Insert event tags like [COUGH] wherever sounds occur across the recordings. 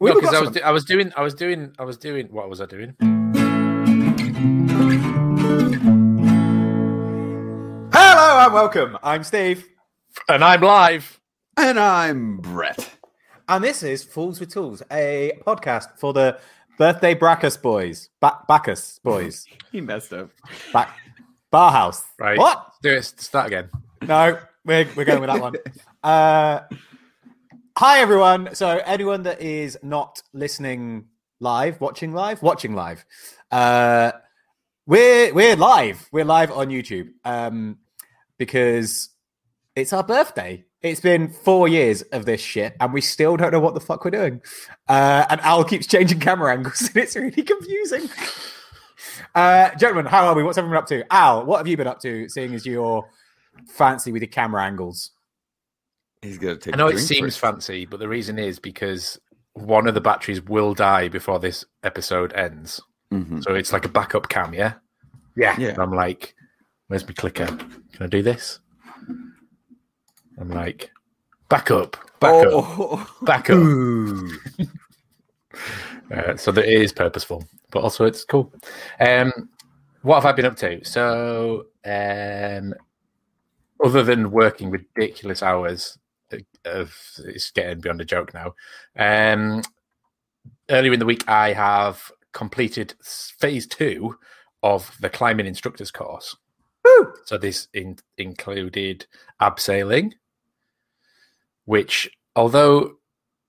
We No, because I was do- I was doing I was doing I was doing what was I doing? Hello and welcome. I'm Steve, And I'm live. And I'm Brett. and this is Fools with Tools, a podcast for the birthday Brackus boys, ba- Bacchus boys, [LAUGHS] He messed up. back Barhouse. Right. What? Do it. Start again. No, we're we're going with that one. [LAUGHS] Uh, hi everyone. So anyone that is not listening live, watching live, watching live, uh, we're we're live. We're live on YouTube um, because it's our birthday. It's been four years of this shit, and we still don't know what the fuck we're doing. Uh, and Al keeps changing camera angles, [LAUGHS] and it's really confusing. Uh, gentlemen, how are we? What's everyone up to? Al, what have you been up to? Seeing as you're fancy with your camera angles. He's gonna take. I know a it seems first. fancy, but the reason is because one of the batteries will die before this episode ends. Mhm. So it's like a backup cam, yeah? Yeah. Yeah. And I'm like, where's my clicker? Can I do this? I'm like, back up, back up, Oh, back up. [LAUGHS] Uh, so that it is purposeful, but also it's cool. Um, what have I been up to? So, um, other than working ridiculous hours, uh, of it's getting beyond a joke now. Um, earlier in the week, I have completed phase two of the climbing instructors course. Woo! So this in, included abseiling, which although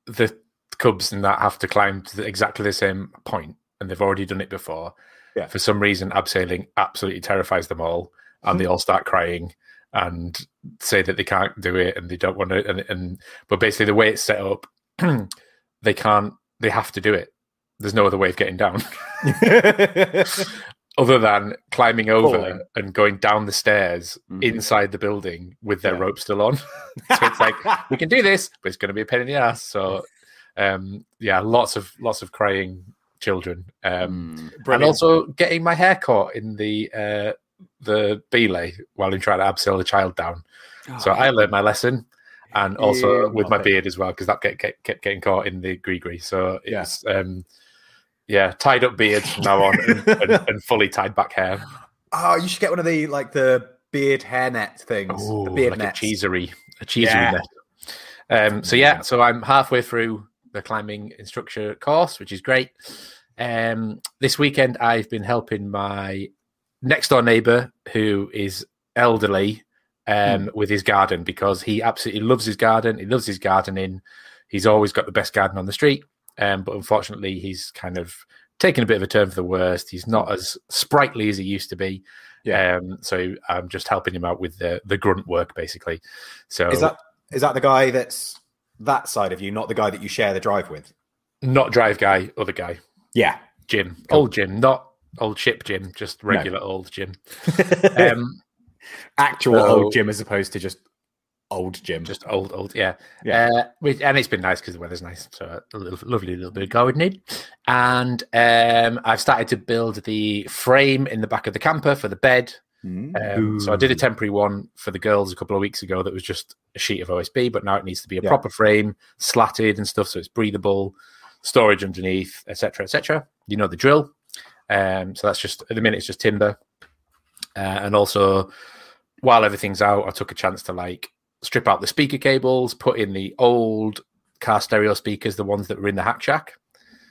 the cubs and that have to climb to the, exactly the same point, and they've already done it before. Yeah. For some reason, abseiling absolutely terrifies them all, and they [LAUGHS] all start crying and say that they can't do it and they don't want to. And, and but basically, the way it's set up, [CLEARS THROAT] they can't. They have to do it. There's no other way of getting down [LAUGHS] other than climbing over Falling. and going down the stairs Mhm. inside the building with their Yeah. rope still on. [LAUGHS] so it's like we can do this, but it's going to be a pain in the ass. So, um, yeah, lots of lots of crying children, um, Mm. and also getting my hair caught in the uh, the belay while I'm trying to abseil the child down. So Oh, I learned my lesson, and also with my it. beard as well because that get, get, kept getting caught in the GriGri. So Yeah. um, yeah, tied up beard from now on, and, and, [LAUGHS] and fully tied back hair. oh, you should get one of the like the beard hairnet things. Ooh, the beard like nets. a cheesery, a cheesery Yeah. net. Um, so yeah, so I'm halfway through the climbing instructor course, which is great. Um, this weekend, I've been helping my next door neighbour who is elderly um, with his garden because he absolutely loves his garden. He loves his gardening. He's always got the best garden on the street, um, but unfortunately, he's kind of taken a bit of a turn for the worst. He's not as sprightly as he used to be. Yeah. Um, so I'm just helping him out with the the grunt work, basically. So Is that is that the guy that's that side of you, not the guy that you share the drive with? not drive guy, other guy, Yeah. Jim, Cool. old Jim, not old ship Jim, just regular old Jim. [LAUGHS] Um, Actual So- old Jim as opposed to just old Jim. just old, old, yeah, Yeah. Uh, which, and it's been nice because the weather's nice, so a little, lovely little bit of gardening. And um, I've started to build the frame in the back of the camper for the bed. Mm. Um, so I did a temporary one for the girls a couple of weeks ago that was just a sheet of OSB, but now it needs to be a Yeah. proper frame, slatted and stuff, so it's breathable, storage underneath, etc., etc. You know the drill. Um, so that's just at the minute it's just timber, uh, and also while everything's out, I took a chance to like strip out the speaker cables, put in the old car stereo speakers, the ones that were in the hack shack,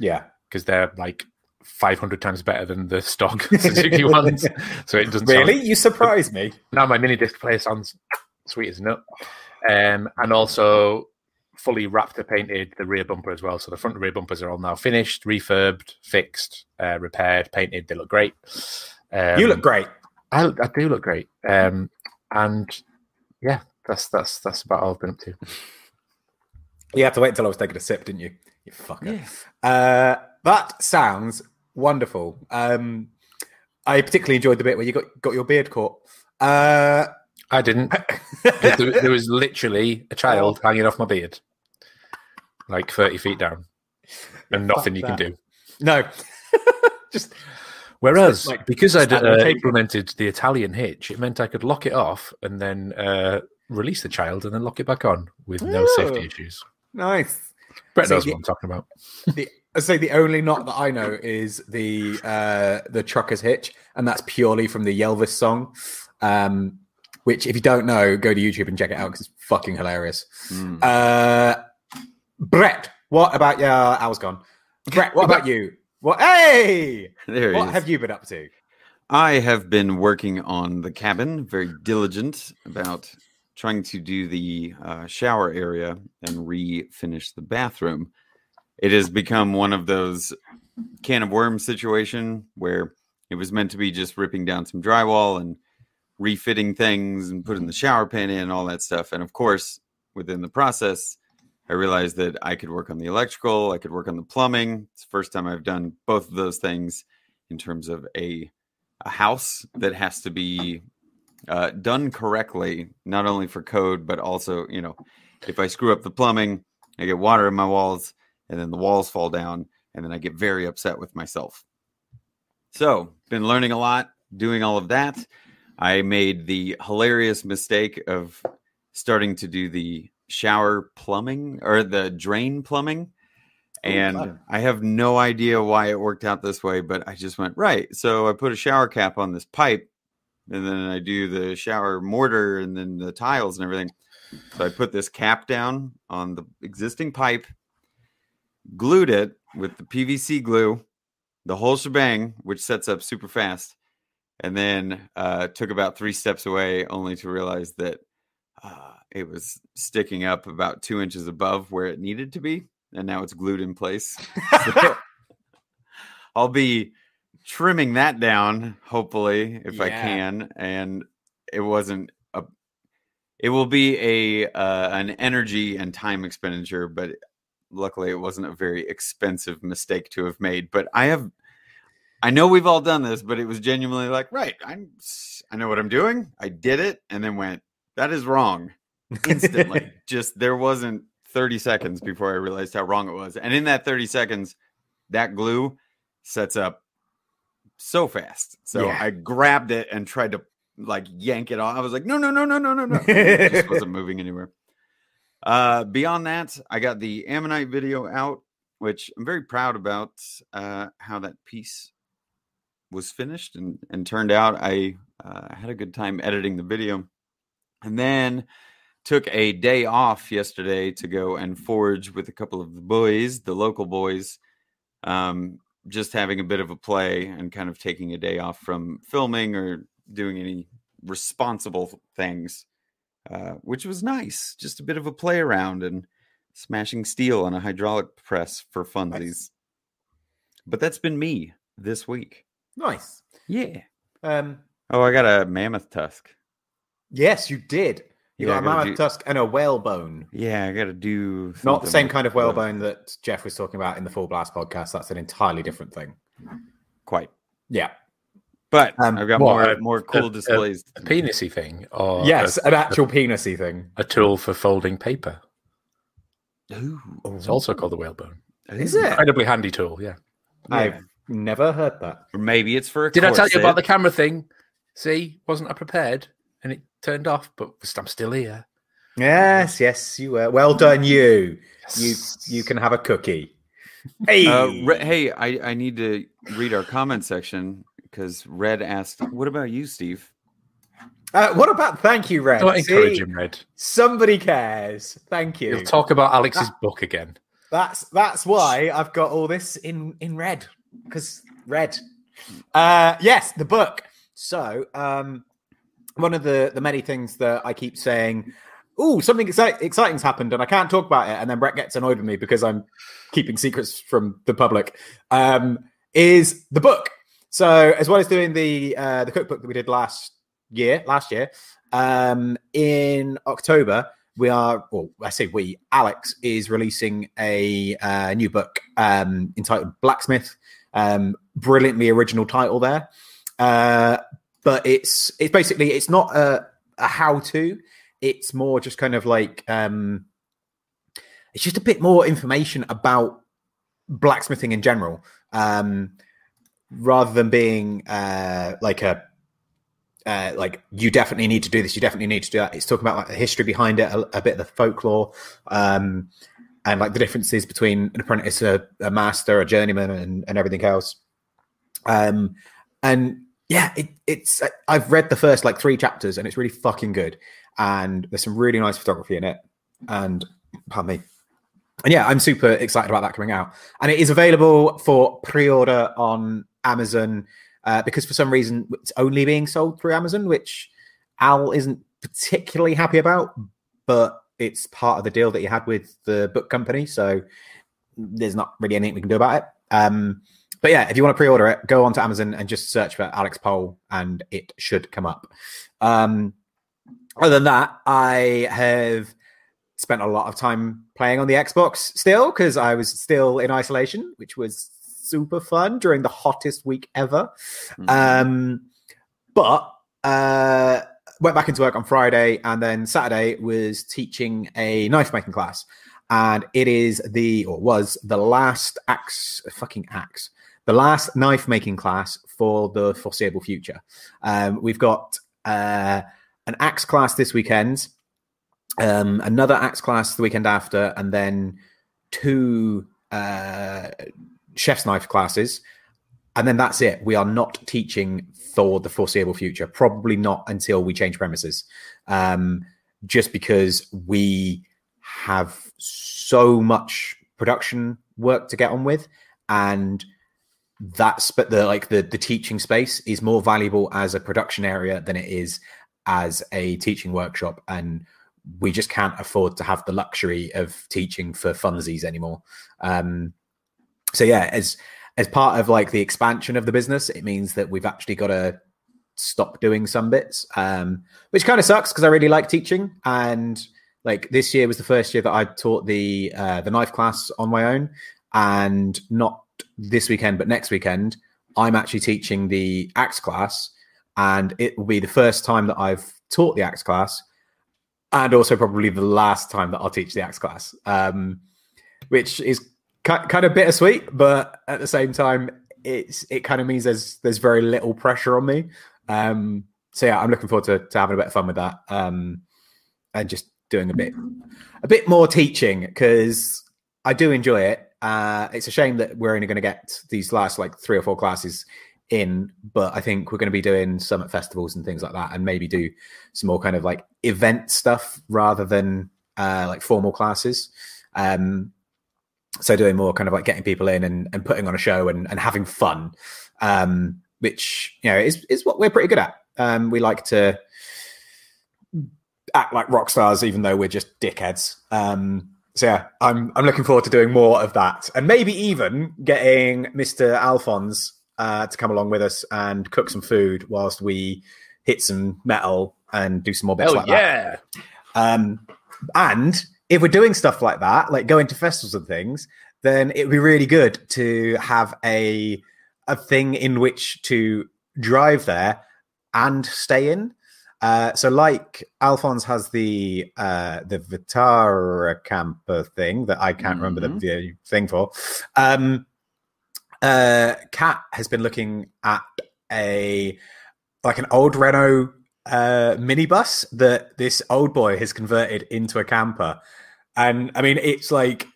yeah. because they're like 500 times better than the stock [LAUGHS] Suzuki ones. So it doesn't sound- Really? You surprise me. now my mini disc player sounds sweet as a nut. Um, and also fully wrapped and painted the rear bumper as well. So the front and rear bumpers are all now finished, refurbed, fixed, uh, repaired, painted. They look great. Um, you look great. I, I do look great. Um, and yeah, that's that's that's about all I've been up to. You had to wait until I was taking a sip, didn't you? You fucker. Uh, that sounds wonderful. Um, I particularly enjoyed the bit where you got got your beard caught. Uh, I didn't. [LAUGHS] there, there was literally a child hanging off my beard, like thirty feet down, and nothing you can do. no, [LAUGHS] just Whereas, like because I'd uh, implemented the Italian hitch, it meant I could lock it off and then uh, release the child and then lock it back on with no safety Oh. issues. nice. Brett So knows the- what I'm talking about. the I say the only knot that I know is the uh the trucker's hitch, and that's purely from the Yelvis song. Um, which if you don't know, go to YouTube and check it out because it's fucking hilarious. Mm. Uh, Brett, what about your? I was gone. Brett, what about you? What? Hey, [LAUGHS] There he what is. have you been up to? I have been working on the cabin, very diligent about trying to do the uh, shower area and refinish the bathroom. It has become one of those can of worms situation where it was meant to be just ripping down some drywall and refitting things and putting the shower pan in, and all that stuff. And of course, within the process, I realized that I could work on the electrical, I could work on the plumbing. It's the first time I've done both of those things in terms of a a house that has to be uh, done correctly, not only for code, but also, you know, if I screw up the plumbing, I get water in my walls, and then the walls fall down, and then I get very upset with myself. So, been learning a lot, doing all of that. I made the hilarious mistake of starting to do the shower plumbing or the drain plumbing and fun. I have no idea why it worked out this way, but I just went right. So I put a shower cap on this pipe, and then I do the shower mortar and then the tiles and everything. So I put this cap down on the existing pipe, glued it with the PVC glue, the whole shebang, which sets up super fast, and then uh, took about three steps away, only to realize that uh, it was sticking up about two inches above where it needed to be and now it's glued in place. [LAUGHS] So I'll be trimming that down, hopefully, if I can. And it wasn't a. It will be a uh, an energy and time expenditure, but luckily it wasn't a very expensive mistake to have made. But I have. I know we've all done this, but it was genuinely like, right, I'm, I know what I'm doing. I did it, and then went, that is wrong instantly. [LAUGHS] Just there wasn't 30 seconds before I realized how wrong it was. And in that 30 seconds, that glue sets up so fast. So Yeah. I grabbed it and tried to like yank it off. I was like, no, no, no, no, no, no, no. It just [LAUGHS] wasn't moving anywhere. Uh, beyond that, I got the Ammonite video out, which I'm very proud about uh, how that piece was finished and, and turned out. I uh, had a good time editing the video. And then took a day off yesterday to go and forge with a couple of the boys, the local boys, um, just having a bit of a play and kind of taking a day off from filming or doing any responsible things, uh, which was nice. Just a bit of a play around and smashing steel on a hydraulic press for funsies. But that's been me this week. nice. Yeah. Um, Oh, I got a mammoth tusk. yes, you did. You Yeah, I got a mammoth do- tusk and a whalebone. Yeah, I got to do Not the same kind of the- whalebone that Jeff was talking about in the Full Blast podcast. That's an entirely different thing. Quite. Yeah. But Um, I've got what, more a- more cool a- displays. A penisy thing, or yes, a, an actual penisy thing. a tool for folding paper. Ooh, It's also called the whalebone. Is it? Incredibly handy tool. Yeah. I've never heard that. Or maybe it's for a Did I tell you about the camera thing? See, wasn't I prepared? And it turned off, but I'm still here. Yes, yes, you were. Well done, you. You you can have a cookie. Hey, Uh, Re- hey, I, I need to read our comment section because Red asked, "What about you, Steve?" Uh, what about thank you, Red? Don't encourage See? him, Red. Somebody cares. Thank you. You'll talk about Alex's book again. That's that's why I've got all this in in red because red. Uh, yes, the book. So, um, one of the the many things that I keep saying, "Oh, something exci- exciting's happened," and I can't talk about it, and then Brett gets annoyed with me because I'm keeping secrets from the public. Um, is the book. So, as well as doing the uh, the cookbook that we did last year, last year, um, in October, we are, well, I say we, Alex is releasing a uh, new book um, entitled Blacksmith. Um, brilliantly original title there. Uh, but it's it's basically it's not a, a how to. It's more just kind of like um, it's just a bit more information about blacksmithing in general, um, rather than being uh, like a uh, like you definitely need to do this, you definitely need to do that. It's talking about like the history behind it, a, a bit of the folklore, um, and like the differences between an apprentice, a, a master, a journeyman, and, and everything else. Um, and yeah, it, it's I've read the first like three chapters, and it's really fucking good. And there's some really nice photography in it. And pardon me. And yeah, I'm super excited about that coming out. And it is available for pre-order on Amazon uh, because for some reason it's only being sold through Amazon, which Al isn't particularly happy about, but it's part of the deal that he had with the book company. So there's not really anything we can do about it. Um, but yeah, if you want to pre-order it, go onto Amazon and just search for Alex Pole, and it should come up. Um, other than that, I have spent a lot of time playing on the Xbox still because I was still in isolation, which was super fun during the hottest week ever. Mm-hmm. Um, but uh, went back into work on Friday, and then Saturday was teaching a knife making class, and it is the or was the last axe fucking axe the last knife making class for the foreseeable future. Um, we've got uh, an axe class this weekend, um, another axe class the weekend after, and then two uh, chef's knife classes. And then that's it. We are not teaching for the foreseeable future. Probably not until we change premises. Um, just because we have so much production work to get on with. And that's but the like the the teaching space is more valuable as a production area than it is as a teaching workshop and we just can't afford to have the luxury of teaching for funsies anymore. Um so yeah as as part of like the expansion of the business it means that we've actually got to stop doing some bits um which kind of sucks because i really like teaching and like this year was the first year that i taught the uh the knife class on my own and not this weekend, but next weekend, I'm actually teaching the axe class, and it will be the first time that I've taught the axe class, and also probably the last time that I'll teach the axe class, um, which is ki- kind of bittersweet, but at the same time, it's it kind of means there's there's very little pressure on me. Um, so yeah, I'm looking forward to, to having a bit of fun with that, um, and just doing a bit a bit more teaching because I do enjoy it uh, it's a shame that we're only going to get these last like three or four classes in, but I think we're going to be doing summit festivals and things like that, and maybe do some more kind of like event stuff rather than uh, like formal classes. Um, so doing more kind of like getting people in and, and putting on a show and, and having fun, um, which you know is is what we're pretty good at. Um, we like to act like rock stars, even though we're just dickheads. Um, so yeah, I'm I'm looking forward to doing more of that, and maybe even getting Mister Alphonse uh, to come along with us and cook some food whilst we hit some metal and do some more bits Hell like yeah. that. Um, and if we're doing stuff like that, like going to festivals and things, then it would be really good to have a a thing in which to drive there and stay in. Uh, so, like Alphonse has the uh, the Vitara camper thing that I can't mm-hmm. remember the, mm-hmm. the, thing for. Um, uh, Kat has been looking at a like an old Renault uh, minibus that this old boy has converted into a camper, and I mean it's like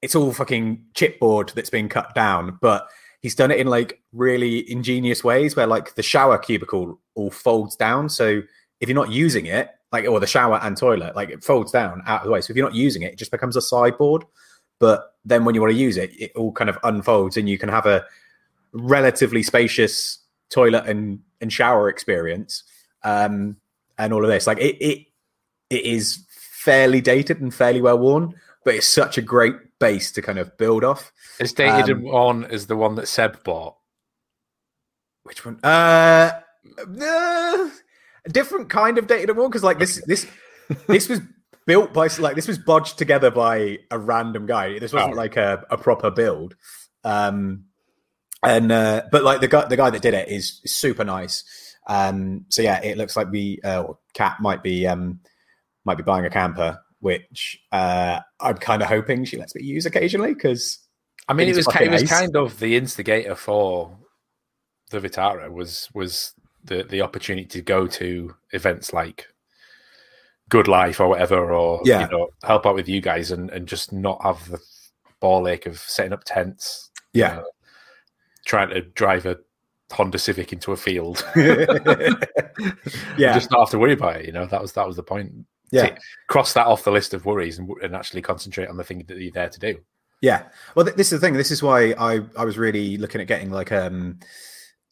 it's all fucking chipboard that's been cut down, but he's done it in like really ingenious ways where like the shower cubicle all folds down so if you're not using it, like or the shower and toilet, like it folds down out of the way. So if you're not using it, it just becomes a sideboard. But then when you want to use it, it all kind of unfolds and you can have a relatively spacious toilet and, and shower experience. Um, and all of this. Like it, it it is fairly dated and fairly well worn, but it's such a great base to kind of build off. As dated um, and worn as the one that Seb bought. Which one? Uh, uh a different kind of data one because like this this [LAUGHS] this was built by like this was bodged together by a random guy. This wasn't oh. like a, a proper build. Um and uh but like the guy the guy that did it is, is super nice. Um so yeah, it looks like we uh Cat might be um might be buying a camper, which uh I'm kind of hoping she lets me use occasionally because I mean it was it was kind of the instigator for the Vitara was was the the opportunity to go to events like good life or whatever, or Yeah. you know, help out with you guys and, and just not have the ball ache of setting up tents, Yeah. trying to drive a Honda Civic into a field. [LAUGHS] [LAUGHS] yeah, just not have to worry about it. You know, that was that was the point. yeah. Cross that off the list of worries and, and actually concentrate on the thing that you're there to do. Yeah. Well, th- this is the thing. This is why I I was really looking at getting like um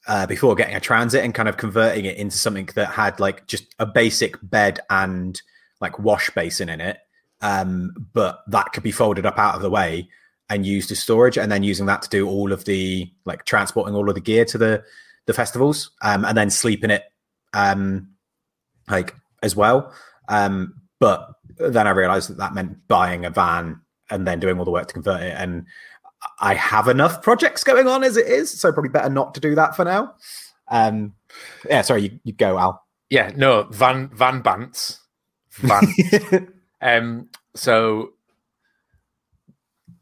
uh before getting a transit and kind of converting it into something that had like just a basic bed and like wash basin in it. Um, but that could be folded up out of the way and used as storage, and then using that to do all of the like transporting all of the gear to the the festivals, um, and then sleep in it um like as well. Um, but then I realized that that meant buying a van and then doing all the work to convert it. And I have enough projects going on as it is, so probably better not to do that for now. Um, yeah, sorry, you, you go, Al. Yeah, no, Van Van Bants. Van. [LAUGHS] um, so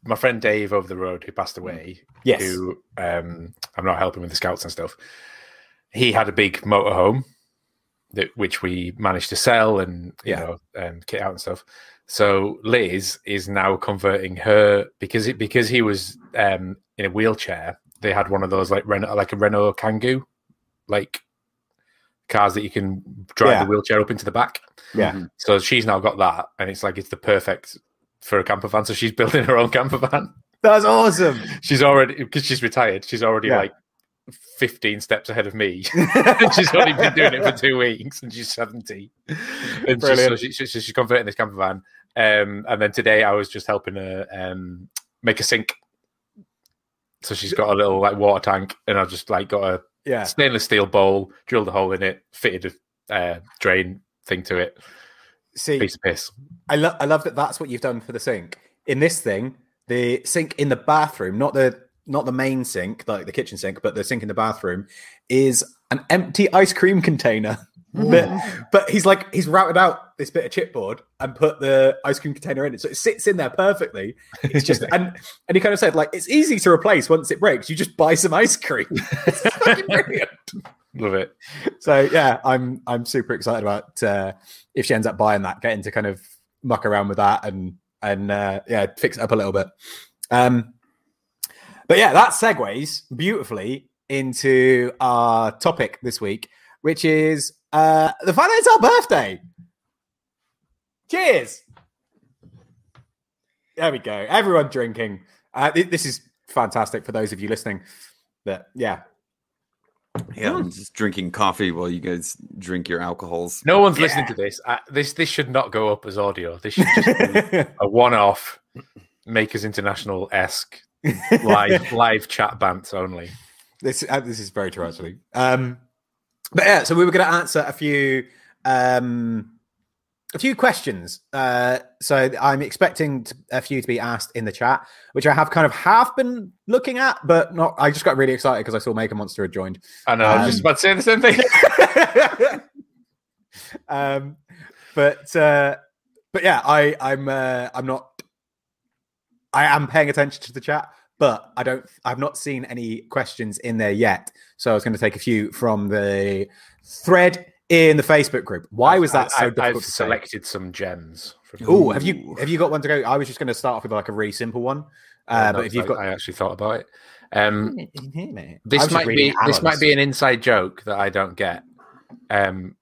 my friend Dave over the road who passed away, yes, who um, I'm not helping with the scouts and stuff. He had a big motorhome that which we managed to sell and you Yeah. know and kit out and stuff. So Liz is now converting her because it because he was um, in a wheelchair. They had one of those like Renault, like a Renault Kangoo, like cars that you can drive Yeah. the wheelchair up into the back. yeah, Mhm. So she's now got that, and it's like it's the perfect for a camper van. So she's [LAUGHS] building her own camper van. that's awesome. She's already because she's retired. She's already Yeah. like fifteen steps ahead of me. [LAUGHS] she's only been doing it for two weeks, and she's seventy. And she's, so Brilliant. she, she, so she's converting this camper van. Um, and then today I was just helping her um, make a sink. So she's got a little like water tank, and I just like got a yeah, stainless steel bowl, drilled a hole in it, fitted a uh, drain thing to it. see, Piece of piss. I love I love that that's what you've done for the sink. In this thing, the sink in the bathroom, not the not the main sink, like the kitchen sink, but the sink in the bathroom, is an empty ice cream container. [LAUGHS] but, but he's like he's routed out this bit of chipboard and put the ice cream container in it, so it sits in there perfectly. It's just [LAUGHS] and and he kind of said like it's easy to replace once it breaks. You just buy some ice cream. [LAUGHS] it's fucking brilliant. Love it. So yeah, I'm I'm super excited about uh, if she ends up buying that, getting to kind of muck around with that and and uh, yeah, fix it up a little bit. Um, but yeah, that segues beautifully into our topic this week, which is uh, the fact that it's our birthday. Cheers! There we go. Everyone drinking. Uh, th- this is fantastic for those of you listening. That yeah, Yeah, I'm just drinking coffee while you guys drink your alcohols. No one's Yeah. listening to this. Uh, this this should not go up as audio. This should just be [LAUGHS] a one-off, Makers International esque [LAUGHS] live live chat bants only. This uh, this is very true actually. Um, but yeah, so we were going to answer a few um, a few questions. Uh, so I'm expecting to, a few to be asked in the chat, which I have kind of half been looking at, but not. I just got really excited because I saw Maker Monster had joined. I know. I was just Um, about to say the same thing. [LAUGHS] um, but uh, but yeah, I I'm uh, I'm not. I am paying attention to the chat, but I don't. I've not seen any questions in there yet. So I was going to take a few from the thread in the Facebook group. Why was that so I, difficult I've to say? selected some gems. From Oh, have you have you got one to go? I was just going to start off with like a really simple one. Uh, but if you've got, I actually thought about it. Um, this might be this might be an inside joke that I don't get. Um,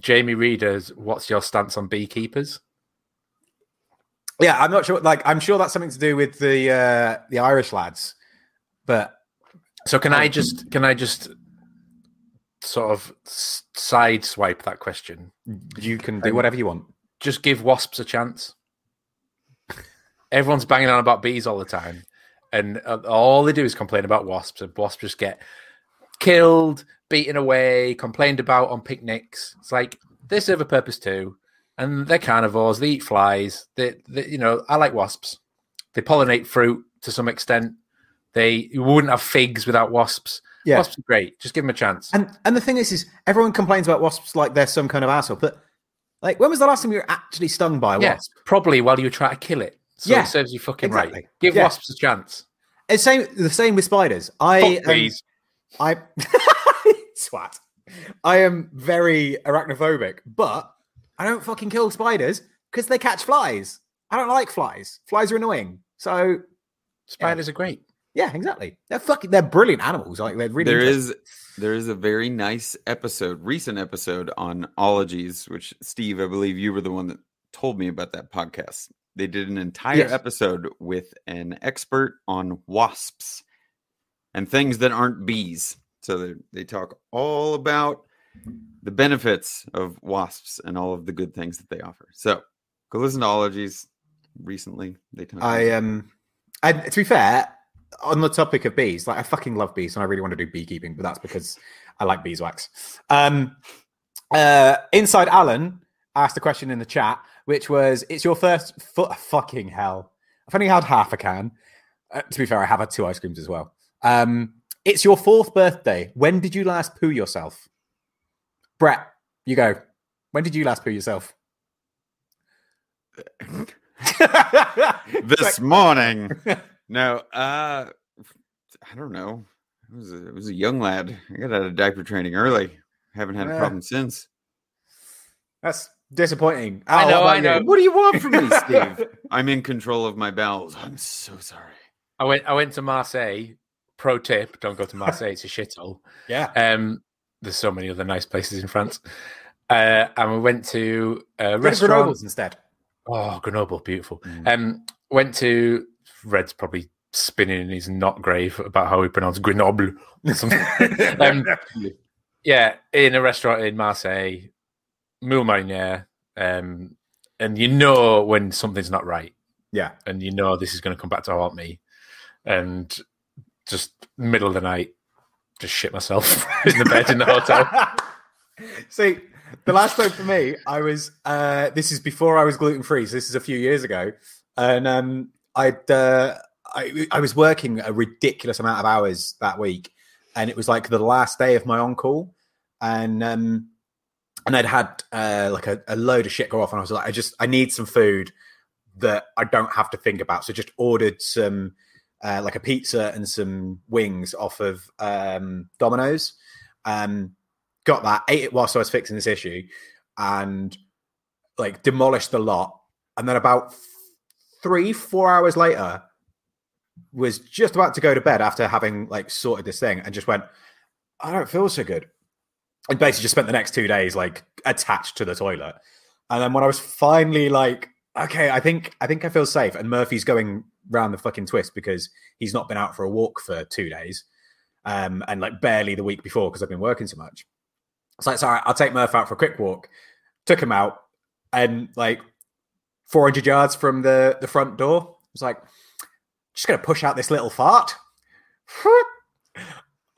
Jamie Reader's "What's your stance on beekeepers?" Yeah, I'm not sure. Like, I'm sure that's something to do with the uh, the Irish lads, but So can Oh. I just can I just sort of s- side swipe that question? you can do Um, whatever you want. Just give wasps a chance. Everyone's banging on about bees all the time, and uh, all they do is complain about wasps, and wasps just get killed, beaten away, complained about on picnics. It's like they serve a purpose too, and they're carnivores. They eat flies. They, they you know, I like wasps. They pollinate fruit to some extent. They you wouldn't have figs without wasps. Yeah. Wasps are great. Just give them a chance. And and the thing is, is everyone complains about wasps like they're some kind of asshole. But like, when was the last time you were actually stung by a yeah, wasp? probably while you were trying to kill it. So Yeah, it serves you fucking exactly. right. Give Yeah. wasps a chance. It's same the same with spiders. I am. I [LAUGHS] swat. I am very arachnophobic, but I don't fucking kill spiders because they catch flies. I don't like flies. Flies are annoying. So Spiders are great. yeah, exactly. They're fucking. They're brilliant animals. Like they're really. There interesting. is there is a very nice episode, recent episode on ologies, which Steve, I believe you were the one that told me about that podcast. They did an entire Yes. episode with an expert on wasps and things that aren't bees. So they, they talk all about the benefits of wasps and all of the good things that they offer. So go listen to ologies. Recently, they talked. I um, and to be fair, on the topic of bees, like I fucking love bees, and I really want to do beekeeping, but that's because I like beeswax. Um, uh, Inside Alan asked a question in the chat, which was, "It's your first fu- fucking hell." I've only had half a can. Uh, to be fair, I have had two ice creams as well. Um, it's your fourth birthday. When did you last poo yourself? Brett, you go. When did you last poo yourself? [LAUGHS] this morning. [LAUGHS] No, uh, I don't know. I was a, I was a young lad. I got out of diaper training early. Haven't had a Yeah. problem since. That's disappointing. I Al, know, I know. you? What do you want from me, [LAUGHS] Steve? I'm in control of my bowels. I'm so sorry. I went. I went to Marseille. Pro tip: Don't go to Marseille. It's a shithole. Yeah. Um, there's so many other nice places in France. Uh, and we went to a restaurant. Instead. Oh, Grenoble, beautiful. Mm. Um, went to Red's probably spinning in his not grave about how he pronounced Grenoble. or something. [LAUGHS] um, yeah, in a restaurant in Marseille, Moule Marinière, um, and you know when something's not right, Yeah. and you know this is going to come back to haunt me, and just middle of the night, just shit myself [LAUGHS] in the bed in the hotel. [LAUGHS] See, the last time for me, I was. Uh, this is before I was gluten free. So this is a few years ago, and um, I'd. Uh, I, I was working a ridiculous amount of hours that week, and it was like the last day of my on call, and um, and I'd had uh, like a, a load of shit go off, and I was like, I just I need some food that I don't have to think about. So just ordered some uh, like a pizza and some wings off of um, Domino's. Um, got that, ate it whilst I was fixing this issue, and like demolished the lot. And then about three, four hours later, was just about to go to bed after having like sorted this thing, and just went, I don't feel so good. And basically just spent the next two days like attached to the toilet. And then when I was finally like, okay, I think I think I feel safe. And Murphy's going round the fucking twist because he's not been out for a walk for two days. Um, and like barely the week before because I've been working so much. It's like, sorry, I'll take Murph out for a quick walk. Took him out, and like 400 yards from the the front door, I was like, just gonna push out this little fart. [LAUGHS]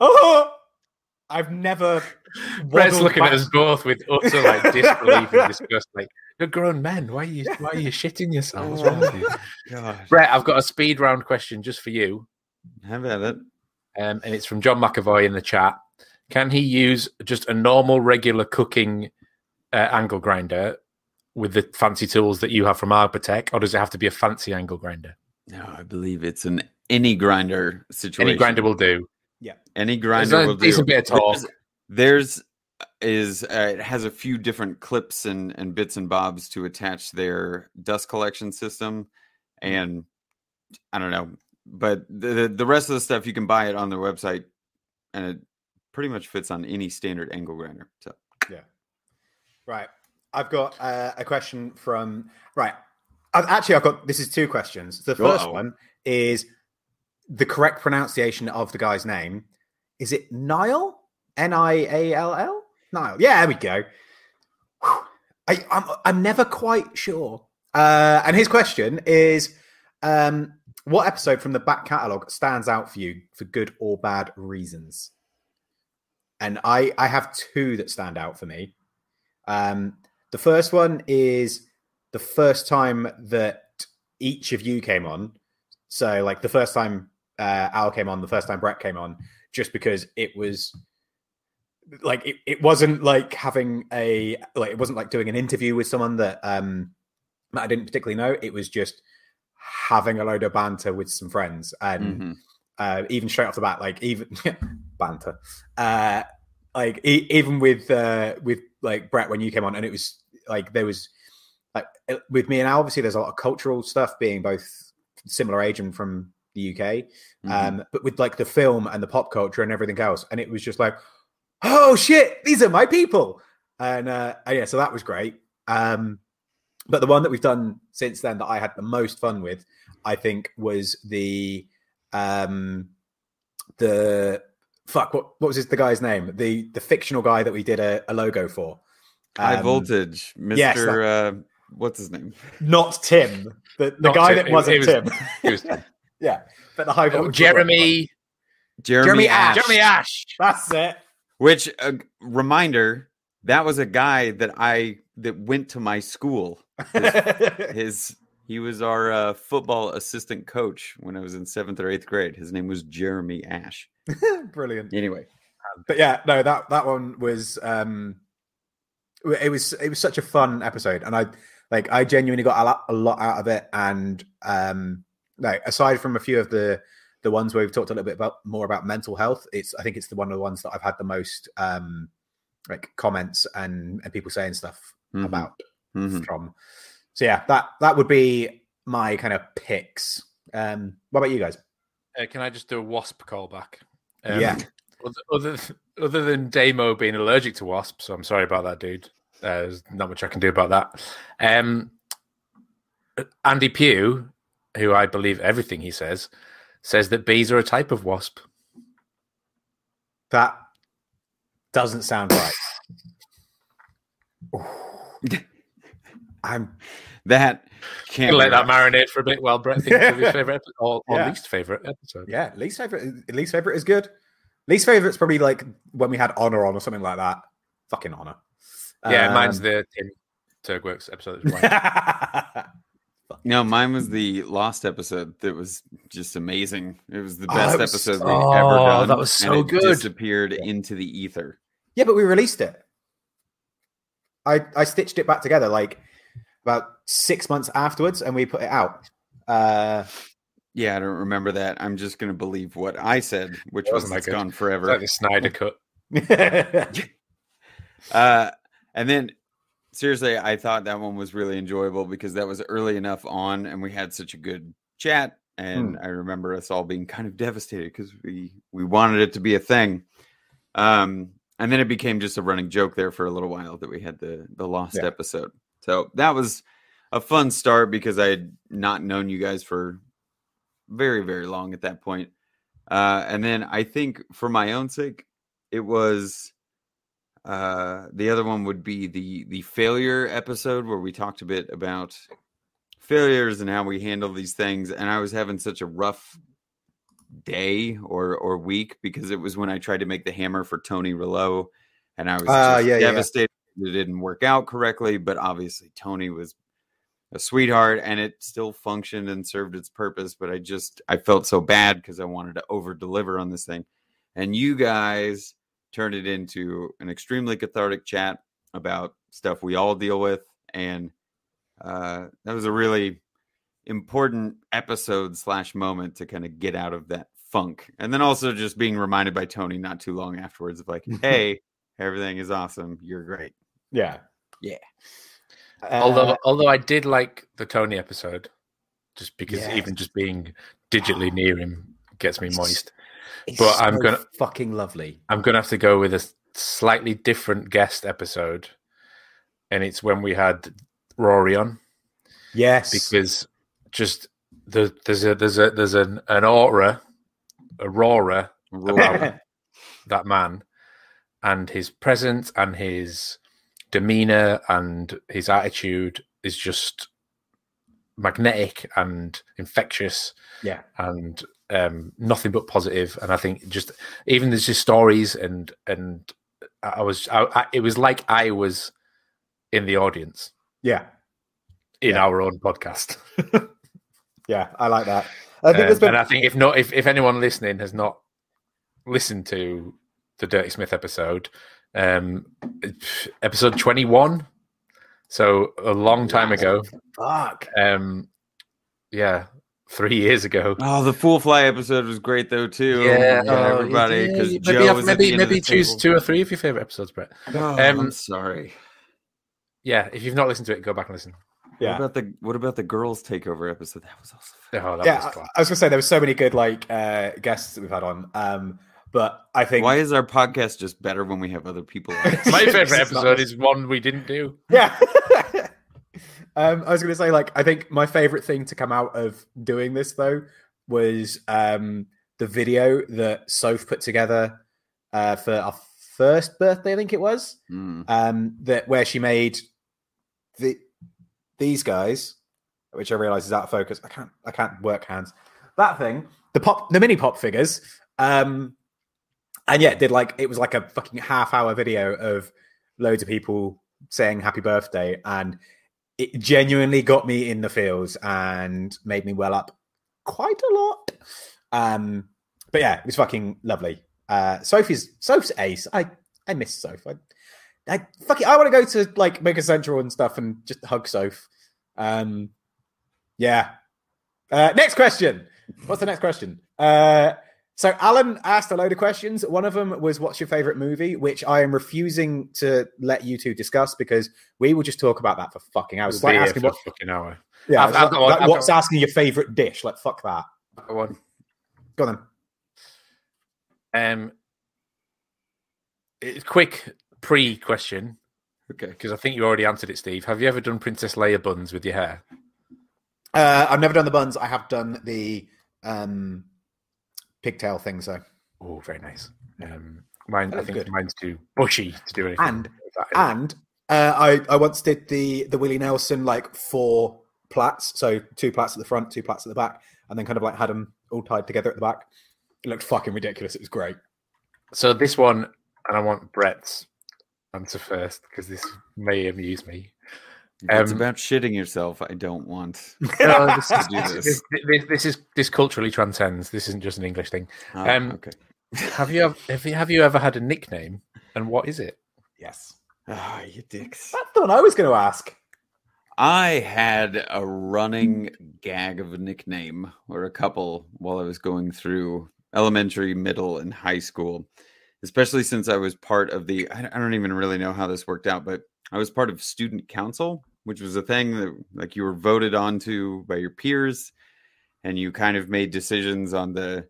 oh, I've never. Brett's waddled looking at us both with utter like disbelief and disgust. Like, you're grown men. Why are you why are you shitting yourselves? What's wrong with you? God, Brett, I've got a speed round question just for you. have at it. Um, and it's from John McAvoy in the chat. Can he use just a normal, regular cooking uh, angle grinder with the fancy tools that you have from Arbortech, or does it have to be a fancy angle grinder? No, I believe it's an any grinder situation. Any grinder will do. Yeah, any There's grinder a will do. decent bit of torque. There's, there's is uh, it has a few different clips and and bits and bobs to attach their dust collection system, and I don't know, but the the- rest of the stuff you can buy it on their website, and it pretty much fits on any standard angle grinder. So yeah, Right. I've got uh, a question from. Right. I've, actually, I've got. This is two questions. The first Uh-oh. one is the correct pronunciation of the guy's name. Is it Niall? N I A L L? Niall. Yeah, there we go. Whew. I, I'm, I'm never quite sure. Uh, and his question is um, What episode from the back catalogue stands out for you for good or bad reasons? And I, I have two that stand out for me. Um, the first one is the first time that each of you came on. So, like the first time uh, Al came on, the first time Brett came on, just because it was like it, it wasn't like having a like it wasn't like doing an interview with someone that um that I didn't particularly know. It was just having a load of banter with some friends and mhm. uh, even straight off the bat, like even [LAUGHS] banter, uh, like e- even with uh, with like Brett when you came on, and it was like there was like uh, with me and Al, obviously there's a lot of cultural stuff being both similar age and from the UK, Mhm. um, but with like the film and the pop culture and everything else, and it was just like, oh shit, these are my people, and uh, yeah, so that was great. Um, but the one that we've done since then that I had the most fun with, I think, was the um, the fuck what what was his, the guy's name? The the fictional guy that we did a, a logo for. High Um, voltage, Mister. yes, uh, what's his name? not Tim, the, the Not guy Tim, that wasn't it was- Tim. It was [LAUGHS] yeah, but the high oh, voltage Jeremy. Jeremy, Jeremy Ash. Ash. Jeremy Ash. That's it. Which uh, reminder? That was a guy that I that went to my school. [LAUGHS] His he was our uh, football assistant coach when I was in seventh or eighth grade. His name was Jeremy Ash. [LAUGHS] Brilliant. Anyway, But yeah, no, that that one was um it was it was such a fun episode and I like I genuinely got a lot, a lot out of it and um like aside from a few of the the ones where we've talked a little bit about more about mental health, it's I think it's the one of the ones that I've had the most um like comments and and people saying stuff Mhm, about mhm. from. So yeah, that that would be my kind of picks. Um what about you guys? Uh, can I just do a wasp callback? Yeah. Other, other, other than Damo being allergic to wasps, so I'm sorry about that, dude. Uh, there's not much I can do about that. Um, Andy Pugh, who I believe everything he says, says that bees are a type of wasp. That doesn't sound right. [SIGHS] I'm that can't let that marinate for a bit while Brett thinks of his favorite episode, or, or Yeah. least favorite episode. yeah, least favorite. Least favorite is good. Least favorite's probably like when we had honor on or something like that. Fucking honor. Yeah, mine's Um, the Tim Turgworks episode. as well. [LAUGHS] No, mine was the lost episode. That was just amazing. It was the Oh, best it was- episode we've Oh, ever done. that was and so it good. Disappeared into the ether. yeah, but we released it. I I stitched it back together like about six months afterwards, and we put it out. Uh, Yeah, I don't remember that. I'm just gonna believe what I said, which was wasn't it's good. gone It's forever. like the Snyder [LAUGHS] cut. [LAUGHS] Uh, and then seriously, I thought that one was really enjoyable because that was early enough on, and we had such a good chat. And I remember us all being kind of devastated because we we wanted it to be a thing. Um, and then it became just a running joke there for a little while that we had the the lost Yeah. episode. So that was a fun start because I had not known you guys for very very long at that point. Uh, and then I think for my own sake, it was uh the other one would be the the failure episode where we talked a bit about failures and how we handle these things and i was having such a rough day or or week because it was when i tried to make the hammer for tony rouleau and i was just yeah, yeah. devastated that it didn't work out correctly but obviously tony was a sweetheart and it still functioned and served its purpose but i just i felt so bad because i wanted to over deliver on this thing and you guys turned it into an extremely cathartic chat about stuff we all deal with and uh, that was a really important episode slash moment to kind of get out of that funk and then also just being reminded by tony not too long afterwards of like [LAUGHS] hey everything is awesome you're great yeah, Yeah. Uh, although, although I did like the Tony episode, just because Yes. even just being digitally near him gets me moist. It's but I'm gonna- fucking lovely. I'm gonna have to go with a slightly different guest episode, and it's when we had Rory on. Yes, because just the, there's a there's a there's an an aura, aurora about [LAUGHS] that man and his presence and his demeanor and his attitude is just magnetic and infectious yeah, and um, nothing but positive and i think just even there's just stories and and i was I, I, it was like i was in the audience yeah, in Yeah. our own podcast [LAUGHS] yeah. I like that. I think Um, there's been and I think if not, if, if anyone listening has not listened to the Dirty Smith episode, um, episode twenty one, so a long time ago, fuck. um, yeah, three years ago. oh the fool fly episode was great though too Yeah, oh, everybody because maybe joe have- maybe the end of maybe choose table. two or three of your favorite episodes, Brett. Oh, Um, i'm sorry Yeah, if you've not listened to it, go back and listen. Yeah. What about the What about the girls takeover episode? That was also. Oh, that yeah, was I. I was gonna say there were so many good like uh, guests that we've had on, um, but I think Why is our podcast just better when we have other people? On? My [LAUGHS] favorite episode is one we didn't do. yeah. [LAUGHS] um, I was gonna say like I think my favorite thing to come out of doing this though was um, the video that Soph put together uh, for our first birthday, I think it was. Mm. um, that where she made the these guys, which I realize is out of focus. I can't I can't work hands. That thing, the pop, the mini pop figures, um, and yeah, did like it was like a fucking half hour video of loads of people saying happy birthday, and it genuinely got me in the feels and made me well up quite a lot. Um, but yeah, it was fucking lovely. Uh, Sophie's Soph's ace. I I miss Soph. I, I. I want to go to like Maker Central and stuff and just hug Soph. Um, yeah. Uh, next question. What's the next question? Uh, so Alan asked a load of questions. One of them was, "What's your favorite movie?" Which I am refusing to let you two discuss because we will just talk about that for fucking hours. It's like asking what, fucking hour. yeah, I've- I've like- one- like I've asking your favorite dish? Like fuck that. Go on. Go on then. Um, it's quick pre question Okay. because I think you already answered it, Steve. Have you ever done Princess Leia buns with your hair? Uh, I've never done the buns. I have done the um, pigtail things though. Oh, very nice. Um, mine, I think good. mine's too bushy to do anything. And-. And uh, I I once did the the Willie Nelson like four plaits, so two plaits at the front, two plaits at the back, and then kind of like had them all tied together at the back. It looked fucking ridiculous. It was great. so this one, and I want Brett's answer first because this may amuse me. If it's Um, about shitting yourself. I don't want. [LAUGHS] [LAUGHS] No, this, is, do this, this. this, this, this is this culturally transcends. This isn't just an English thing. Oh, Um, okay. Have you ever, have you have you ever had a nickname, and what is it? Yes, Ah, you dicks. that's the one I was going to ask. I had a running gag of a nickname or a couple while I was going through elementary, middle, and high school, especially since I was part of the. I I don't even really know how this worked out, but I was part of student council, which was a thing that like you were voted onto by your peers, and you kind of made decisions on the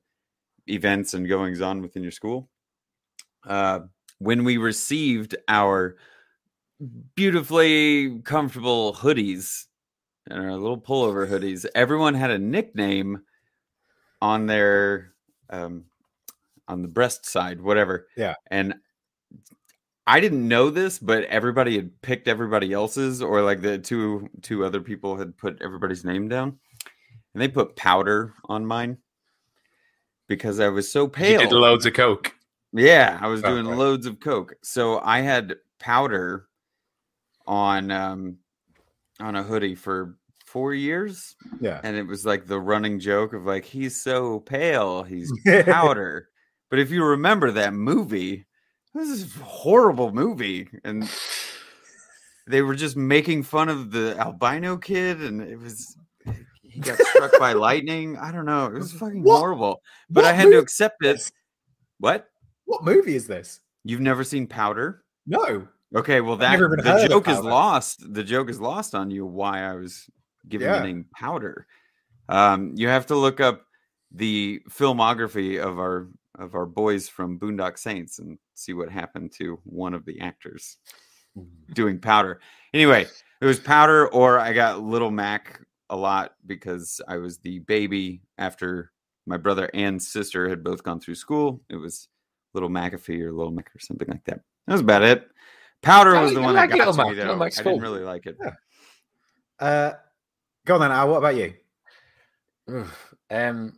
events and goings on within your school. Uh, when we received our beautifully comfortable hoodies and our little pullover hoodies. Everyone had a nickname on their um on the breast side, whatever. Yeah. And I didn't know this, but everybody had picked everybody else's, or like the two two other people had put everybody's name down, and they put powder on mine because I was so You pale. did loads of coke. Yeah, I was Oh, doing right. loads of coke. So I had powder on um on a hoodie for 4 years Yeah, and it was like the running joke of like he's so pale, he's [LAUGHS] powder. but if you remember that movie, this is a horrible movie and they were just making fun of the albino kid and it was he got struck by [LAUGHS] lightning. I don't know. It was fucking What? horrible. But What I had to accept it. What? What movie is this? You've never seen Powder? No. Okay, well that never even heard the joke is lost. The joke is lost on you why I was giving Yeah. the name Powder. Um, you have to look up the filmography of our of our boys from Boondock Saints and see what happened to one of the actors doing Powder. Anyway, it was Powder or I got Little Mac a lot because I was the baby after my brother and sister had both gone through school. It was Little McAfee or Little Mac or something like that. That was about it. Powder I was the like- I one like that got Little to Mac. me though. Mac's I didn't really like it. Yeah. Uh, go on then, Al. What about you? Um,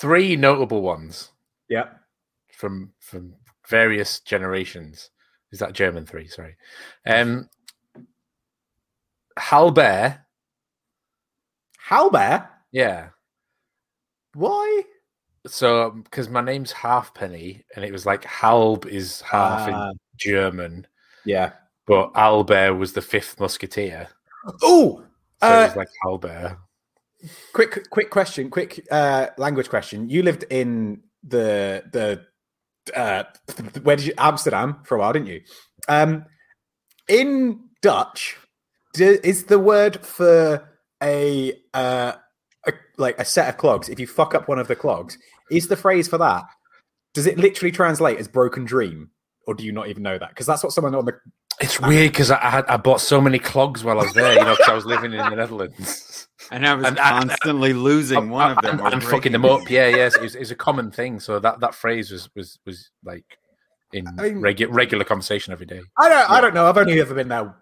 three notable ones Yeah. from from various generations. Is that German three? Sorry. Um, Hal Bear. Halbear? Yeah. Why? So because my name's Halfpenny, and it was like Halb is half Ah. in German, Yeah. but Albert was the fifth musketeer. Oh, So it uh, was like Albert. Quick, quick question, quick uh, language question. You lived in the the uh, where did you Amsterdam for a while, didn't you? Um, in Dutch, do, is the word for a, uh, a like a set of clogs? If you fuck up one of the clogs, is the phrase for that? Does it literally translate as broken dream, or do you not even know that? Because that's what someone on the It's weird because I had I bought so many clogs while I was there, you know, because I was living in the Netherlands. [LAUGHS] And I was And- and- constantly losing one of them. and, or and fucking them up. Yeah, yes, it's, it's a common thing. So that, that phrase was was was like in I mean- regu- regular conversation every day. I don't I don't know. I've only ever been there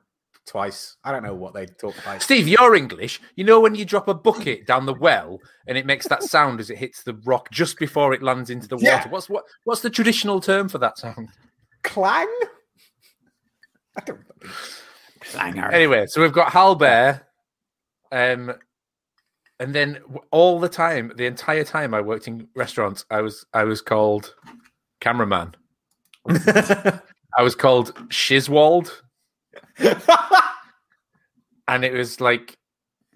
twice. I don't know what they talk about. Steve, you're English. You know when you drop a bucket down the well and it makes that sound as it hits the rock just before it lands into the water. Yeah. What's what? What's the traditional term for that sound? Clang. I don't. Clanger. Anyway, so we've got Hal Bear, um, and then all the time, the entire time I worked in restaurants, I was I was called cameraman. [LAUGHS] I was called Shizwald, and it was like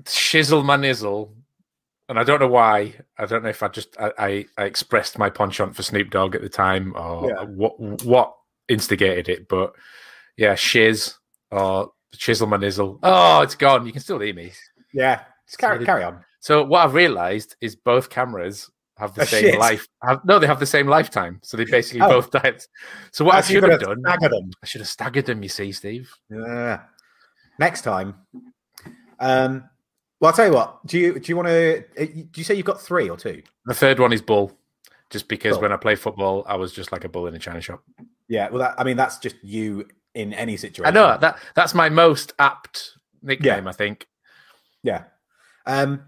Shizzle my nizzle. And I don't know why. I don't know if I just I, I, I expressed my penchant for Snoop Dogg at the time or Yeah. what what instigated it, but yeah, shiz or chisel my nizzle. Oh, it's gone. You can still hear me. yeah, just carry, Sorry. carry on. So what I've realised is both cameras have the Are same shit. life. Have, no, they have the same lifetime. So they basically Oh. both died. So what I should have done, stagger them. I should have staggered them. You see, Steve. Yeah. Next time. Um. Well, I'll tell you what. Do you do you want to? Do you say you've got three or two? The third one is bull, just because Bull. when I play football, I was just like a bull in a china shop. Yeah. Well, that, I mean, that's just you in any situation. I know that that's my most apt nickname. I think. Yeah. Um.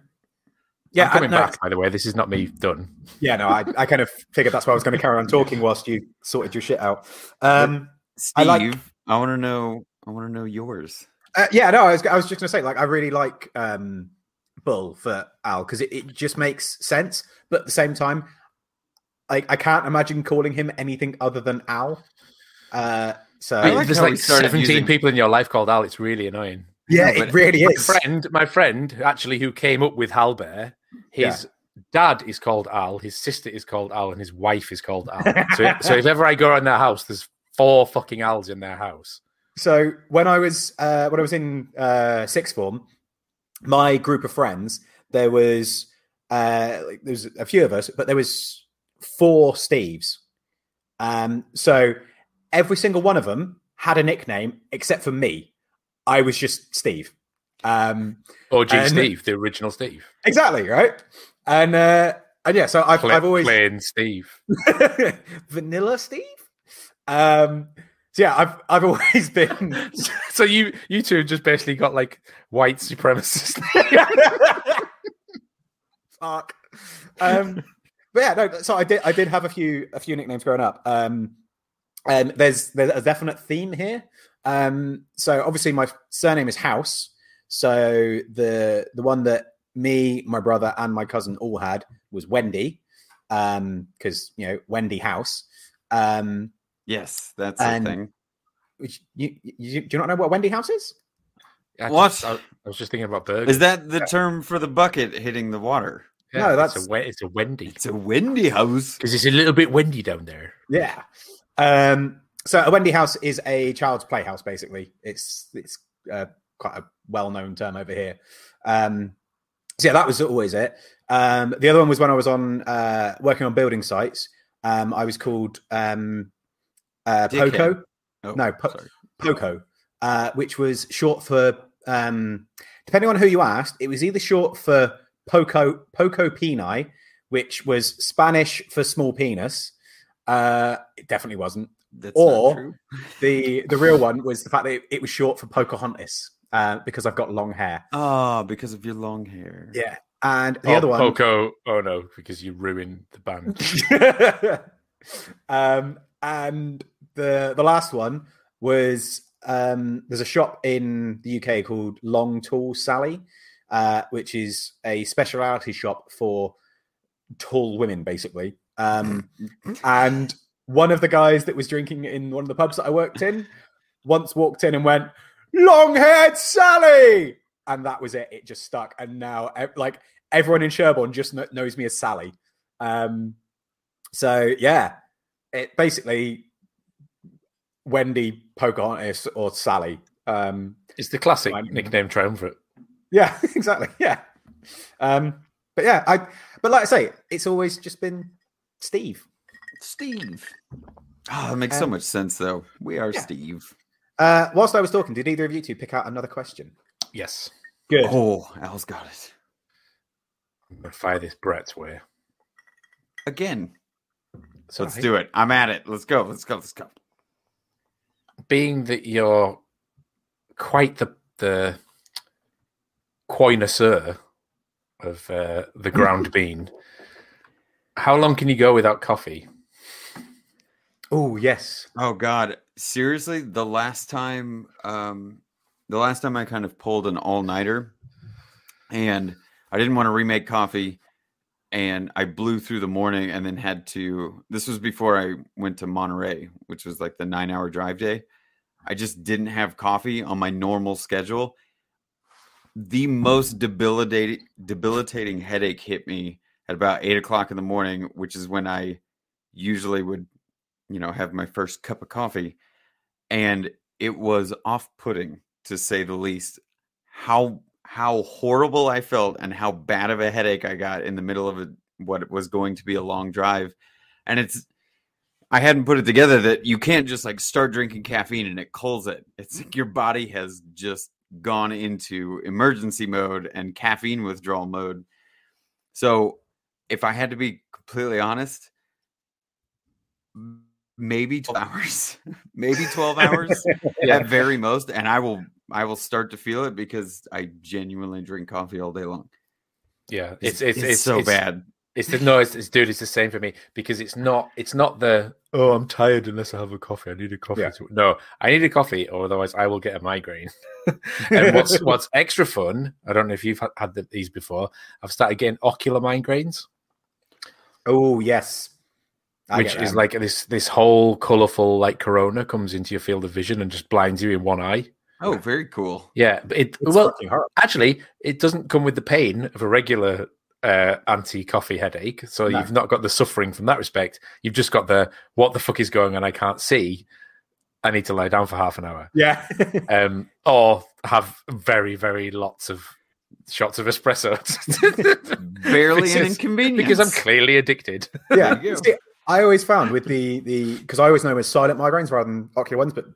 Yeah. I'm coming I, no, back. By the way, this is not me done. Yeah. No. I, I kind of figured that's why I was going to carry on [LAUGHS] talking whilst you sorted your shit out. Um. Steve, I I, want to know. I want to know yours. Uh, yeah, no, I was, I was just going to say, like, I really like um, Bull for Al because it, it just makes sense. But at the same time, like, I can't imagine calling him anything other than Al. Uh, so, I like There's like 17 using- people in your life called Al. It's really annoying. yeah, No, it really My is. friend, my friend, actually, who came up with Hal Bear, his dad is called Al, his sister is called Al, and his wife is called Al. so, [LAUGHS] so if ever I go around their house, there's four fucking Als in their house. So when I was uh, when I was in uh, sixth form, my group of friends there was uh, there was a few of us, but there was four Steves. Um, so every single one of them had a nickname except for me. I was just Steve. Um, OG And- Steve, the original Steve. exactly right, and uh, and yeah, so I've, Pla- I've always plain Steve. [LAUGHS] vanilla Steve. Um, so yeah, I've I've always been [LAUGHS] [LAUGHS] so you you two just basically got like white supremacist. Fuck. Um, but yeah, no. So I did. I did have a few a few nicknames growing up. Um, and there's there's a definite theme here. Um, so obviously my surname is House. So the the one that me, my brother, and my cousin all had was Wendy, um, because you know Wendy House. Um, Yes, that's And- the thing. which you, you do you not know what Wendy House is? I What? just- I, I was just thinking about burgers. Is that the term for the bucket hitting the water? Yeah, No, it's that's- a, we- it's a Wendy It's a windy house. because it's a little bit windy down there. Yeah. Um, so a Wendy House is a child's playhouse. Basically, it's it's uh, quite a well known term over here. Um, so yeah, that was always it. Um, the other one was when I was on uh, working on building sites. Um, I was called um, uh, Poco. Oh, No, po- Poco, uh, which was short for, um, depending on who you asked, it was either short for Poco Poco Peni, which was Spanish for small penis. Uh, it definitely wasn't. That's or- not true. [LAUGHS] The the real one was the fact that it, it was short for Pocahontas uh, because I've got long hair. Ah, because of your long hair. Yeah, and the oh, other one, Poco. Oh no, because you ruined the band. [LAUGHS] um, and the the last one was um, there's a shop in the UK called Long Tall Sally, uh, which is a specialty shop for tall women, basically. Um, and one of the guys that was drinking in one of the pubs that I worked in once walked in and went, "Long haired Sally," and that was it. It just stuck, and now like everyone in Sherborne just kn- knows me as Sally. Um, so yeah, it basically Wendy, Pocahontas, or Sally. Um, It's the classic Right. nickname triumvirate. yeah, [LAUGHS] exactly. Yeah. Um, but yeah, I. But like I say, it's always just been Steve. Steve. Oh, that makes so Um, much sense, though. We are yeah. Steve. Uh, whilst I was talking, did either of you two pick out another question? Yes. Good. Oh, Al's got it. I'm gonna fire this Brett's way. Again. So Let's do it. I'm at it. Let's go. Let's go. Let's go. being that you're quite the the connoisseur of uh, the ground [LAUGHS] bean, how long can you go without coffee? Oh yes. Oh God. Seriously, the last time um the last time I kind of pulled an all-nighter and I didn't want to remake coffee and I blew through the morning and then had to this was before I went to Monterey, which was like the 9-hour drive day. I just didn't have coffee on my normal schedule. The most debilitating debilitating headache hit me at about eight o'clock in the morning, which is when I usually would, you know, have my first cup of coffee. And it was off-putting to say the least. How how horrible I felt and how bad of a headache I got in the middle of a, what was going to be a long drive. And it's I hadn't put it together that you can't just like start drinking caffeine and it culls it. It's like your body has just gone into emergency mode and caffeine withdrawal mode. So, if I had to be completely honest, [LAUGHS] maybe 12 [LAUGHS] hours, maybe 12 hours at very most and I will I will start to feel it because I genuinely drink coffee all day long. Yeah, It's, it's it's, it's, so it's- bad. It's the no, it's, it's dude. It's the same for me because it's not. It's not the oh, I'm tired unless I have a coffee. I need a coffee. Yeah. To, no, I need a coffee, or otherwise I will get a migraine. [LAUGHS] and what's what's extra fun? I don't know if you've had, had the, these before. I've started getting ocular migraines, Oh yes. I which is like this this whole colorful like corona comes into your field of vision and just blinds you in one eye. Oh, very cool. Yeah, but it It's well actually it doesn't come with the pain of a regular uh, anti-coffee headache. So No. you've not got the suffering from that respect. You've just got the what the fuck is going on? I can't see. I need to lie down for half an hour, Yeah. [LAUGHS] um, or have very very lots of shots of espresso. [LAUGHS] Barely an Because- inconvenience. because I'm clearly addicted. yeah. There you go. See, I always found with the the because I always know them as silent migraines rather than ocular ones, but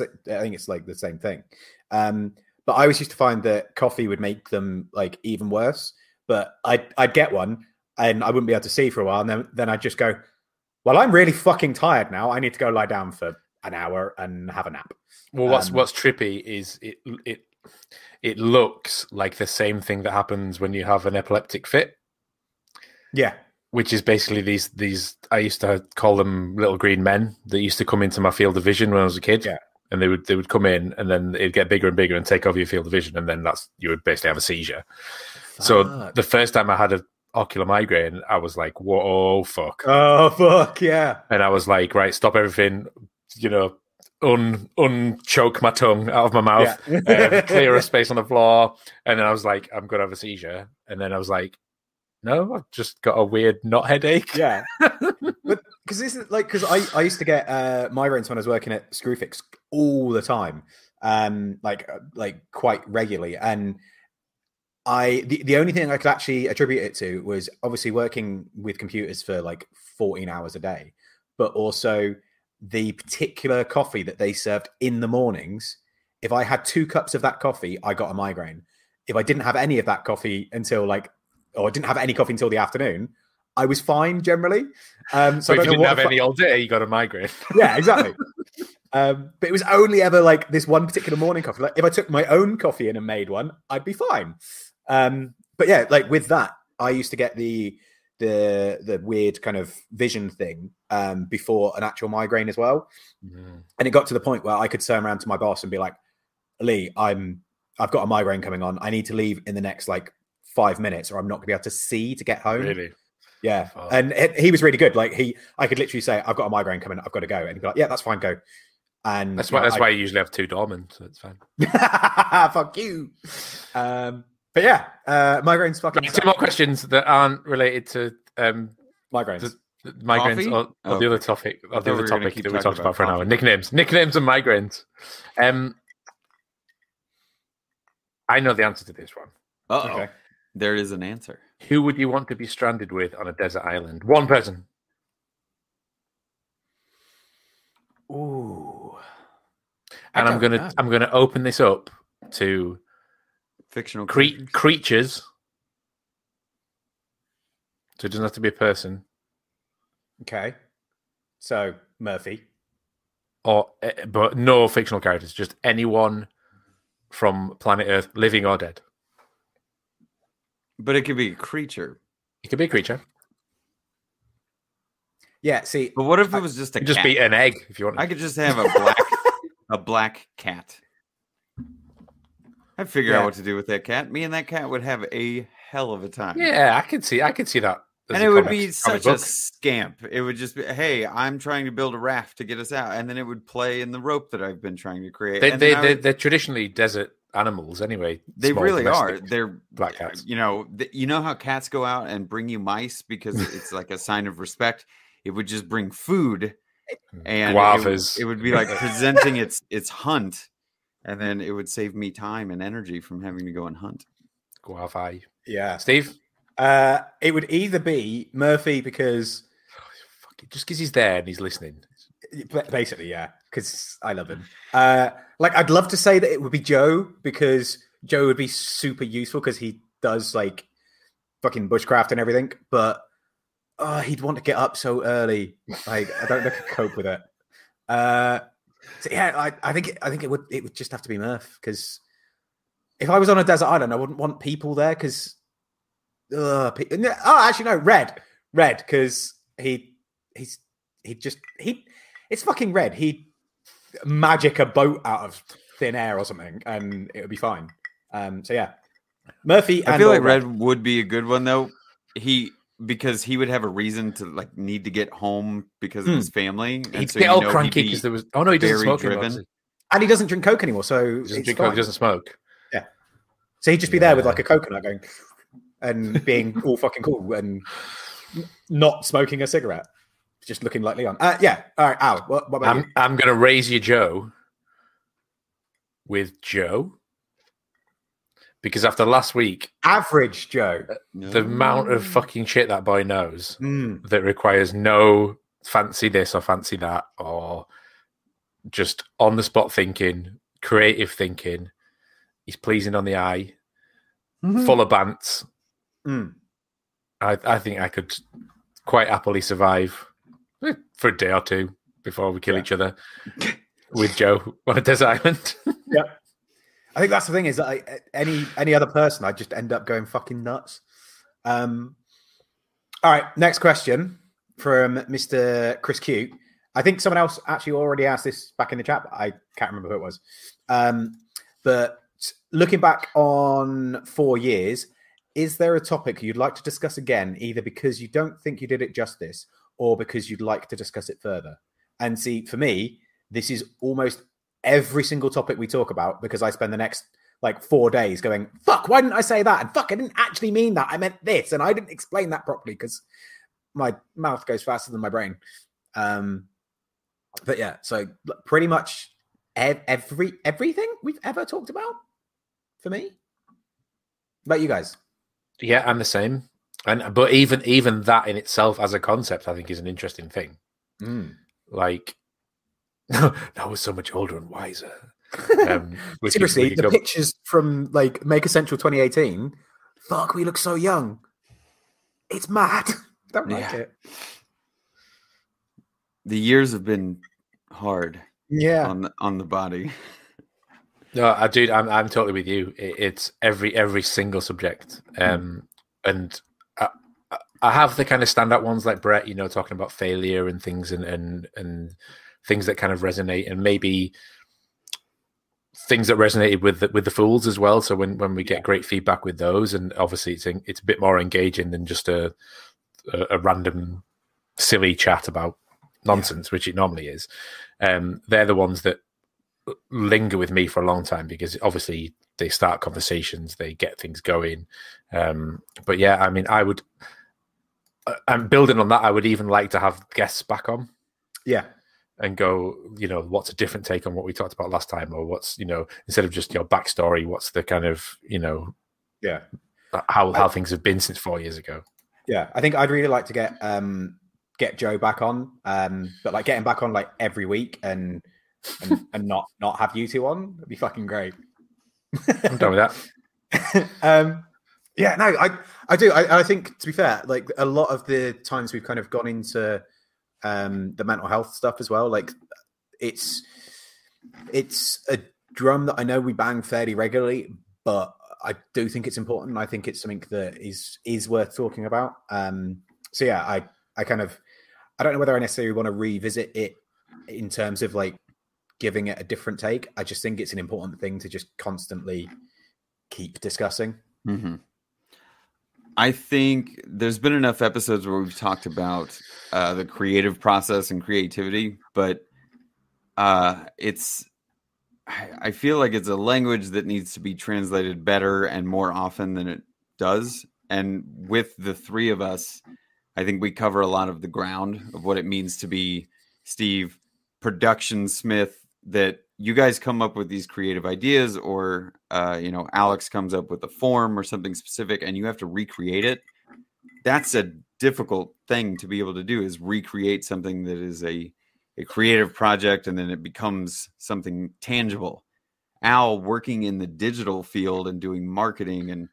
I think it's like the same thing. Um, but I always used to find that coffee would make them like even worse. But I'd I'd get one and I wouldn't be able to see for a while, and then then I'd just go, well, I'm really fucking tired now. I need to go lie down for an hour and have a nap. Well, what's Um, what's trippy is it it it looks like the same thing that happens when you have an epileptic fit. Yeah. which is basically these these I used to call them little green men that used to come into my field of vision when I was a kid. Yeah. And they would they would come in and then it'd get bigger and bigger and take over your field of vision and then that's you would basically have a seizure. So the first time I had a ocular migraine, I was like, whoa fuck. Oh fuck yeah. And I was like, right, stop everything, you know, un unchoke my tongue out of my mouth, Yeah. um, clear a space on the floor. And then I was like, I'm gonna have a seizure. And then I was like, no, I've just got a weird knot headache. Yeah, [LAUGHS] but because this is like because I, I used to get uh, migraines when I was working at Screwfix all the time, um, like uh, like quite regularly, and I the, the only thing I could actually attribute it to was obviously working with computers for like fourteen hours a day, but also the particular coffee that they served in the mornings. If I had two cups of that coffee, I got a migraine. If I didn't have any of that coffee until like, or I didn't have any coffee until the afternoon, I was fine generally. Um, so So I if you didn't have fu- any all day, you got a migraine. [LAUGHS] yeah, exactly. um, but it was only ever like this one particular morning coffee. Like if I took my own coffee in and made one, I'd be fine. Um, but yeah, like with that, I used to get the the the weird kind of vision thing um, before an actual migraine as well, and it got to the point where I could turn around to my boss and be like, "Lee, I'm I've got a migraine coming on. I need to leave in the next like five minutes, or I'm not going to be able to see to get home." Really? Yeah, Fuck. and it, he was really good. Like he, I could literally say, "I've got a migraine coming. I've got to go," and he'd be like, "Yeah, that's fine. Go." And That's why. know, That's I- why you usually have two dormant. So it's fine. [LAUGHS] Fuck you. Um, but yeah, uh, migraines. Fucking Two more questions that aren't related to um, migraines. the- the migraines Coffee? or, or Oh, the other topic I or the other were topic that we talked about about for an hour. Nicknames, nicknames, and migraines. Um, I know the answer to this one. Oh. Okay. There is an answer. Who would you want to be stranded with on a desert island? One person. Ooh. And I'm gonna know. I'm gonna open this up to Fictional cre- creatures. creatures. So it doesn't have to be a person Okay. So Murphy. or eh, but no fictional characters, just anyone from planet Earth, living or dead. But it could be a creature. It could be a creature. Yeah. See. But what if it was just a You just cat? be an egg if you want. I could just have a black [LAUGHS] a black cat. I'd figure Yeah. out what to do with that cat. Me and that cat would have a hell of a time. yeah, I could see. I could see that. as and it would comic- be comic such book. a scamp. It would just be, hey, I'm trying to build a raft to get us out, and then it would play in the rope that I've been trying to create. They, and they, I they, would- they're traditionally desert animals anyway. they really are. They're black cats. You know, th- you know how cats go out and bring you mice because [LAUGHS] it's like a sign of respect. It would just bring food, mm, and it. It, would be [LAUGHS] like presenting its its hunt, and then it would save me time and energy from having to go and hunt. Guava. Yeah. Steve? Uh, it would either be Murphy because [SIGHS] Fuck it. Just because he's there and he's listening. basically, yeah, because I love him. Uh, like I'd love to say that it would be Joe because Joe would be super useful because he does like fucking bushcraft and everything, but oh, he'd want to get up so early. Like I don't know if I could cope with it. Uh, so yeah, I, I think I think it would it would just have to be Murph because if I was on a desert island, I wouldn't want people there because. Oh, actually, no, red, red, because he he's he just he it's fucking red. He magic a boat out of thin air or something, and it would be fine. Um, so yeah, Murphy. I feel like Red would be a good one though. He because he would have a reason to like need to get home because of Hmm. his family. And He'd so get all know he'd cranky be- because there was. Oh no, he doesn't smoke anymore. and he doesn't drink coke anymore, so He doesn't it's drink coke, he doesn't smoke. Yeah, so he'd just be there with like a coconut going and being [LAUGHS] all fucking cool and not smoking a cigarette, just looking like Leon. Uh, yeah. All right, Al. What, what about you? I'm I'm gonna raise you Joe with Joe. Because after last week, Average Joe. the amount of fucking shit that boy knows Mm. that requires no fancy this or fancy that or just on the spot thinking, creative thinking. He's pleasing on the eye, full of bants. Mm. I, I think I could quite happily survive eh, for a day or two before we kill Yeah. each other with Joe [LAUGHS] on a desert island. I think that's the thing is that I, any any other person, I just end up going fucking nuts. Um, all right, next question from Mr. Chris Q. I think someone else actually already asked this back in the chat. But I can't remember who it was. Um, but looking back on four years, is there a topic you'd like to discuss again, either because you don't think you did it justice or because you'd like to discuss it further? And see, for me, this is almost every single topic we talk about because I spend the next like four days going, fuck, why didn't I say that? And fuck, I didn't actually mean that. I meant this. And I didn't explain that properly because my mouth goes faster than my brain. Um, but yeah, so pretty much ev- every everything we've ever talked about for me. About you guys. yeah, I'm the same. And but even even that in itself as a concept, I think is an interesting thing. Mm. Like [LAUGHS] now we're so much older and wiser. Um, [LAUGHS] we could- Seriously, we the go- pictures from like Maker Central 2018. Fuck, we look so young. It's mad. [LAUGHS] Don't like Yeah. it. The years have been hard Yeah. on the, on the body. No, I do. I'm I'm totally with you. It, it's every every single subject, um, and I, I- I have the kind of standout ones like Brett, you know, talking about failure and things, and and and things that kind of resonate, and maybe things that resonated with the, with the fools as well. So when when we get great feedback with those, and obviously it's it's a bit more engaging than just a a, a random silly chat about nonsense, which it normally is. Um, they're the ones that linger with me for a long time because obviously they start conversations, they get things going. Um, but yeah, I mean, I would, uh, and building on that, I would even like to have guests back on. Yeah. And go, you know, what's a different take on what we talked about last time, or what's you know, instead of just your backstory, what's the kind of you know, yeah, how how things have been since four years ago. Yeah, I think I'd really like to get um get Joe back on, um, but like getting back on like every week and and, and not not have you two on would be fucking great. I'm done with that. [LAUGHS] um, yeah, no, I I do. I, I think to be fair, like a lot of the times we've kind of gone into um the mental health stuff as well. Like it's it's a drum that I know we bang fairly regularly, but I do think it's important. I think it's something that is is worth talking about. Um, so yeah, I I kind of I don't know whether I necessarily want to revisit it in terms of like giving it a different take. I just think it's an important thing to just constantly keep discussing. Mm-hmm. I think there's been enough episodes where we've talked about uh, the creative process and creativity, but uh, it's I feel like it's a language that needs to be translated better and more often than it does. And with the three of us, I think we cover a lot of the ground of what it means to be Steve, production Smith, that you guys come up with these creative ideas, or, uh, you know, Alex comes up with a form or something specific and you have to recreate it. That's a difficult thing to be able to do is recreate something that is a a creative project and then it becomes something tangible. Al working in the digital field and doing marketing and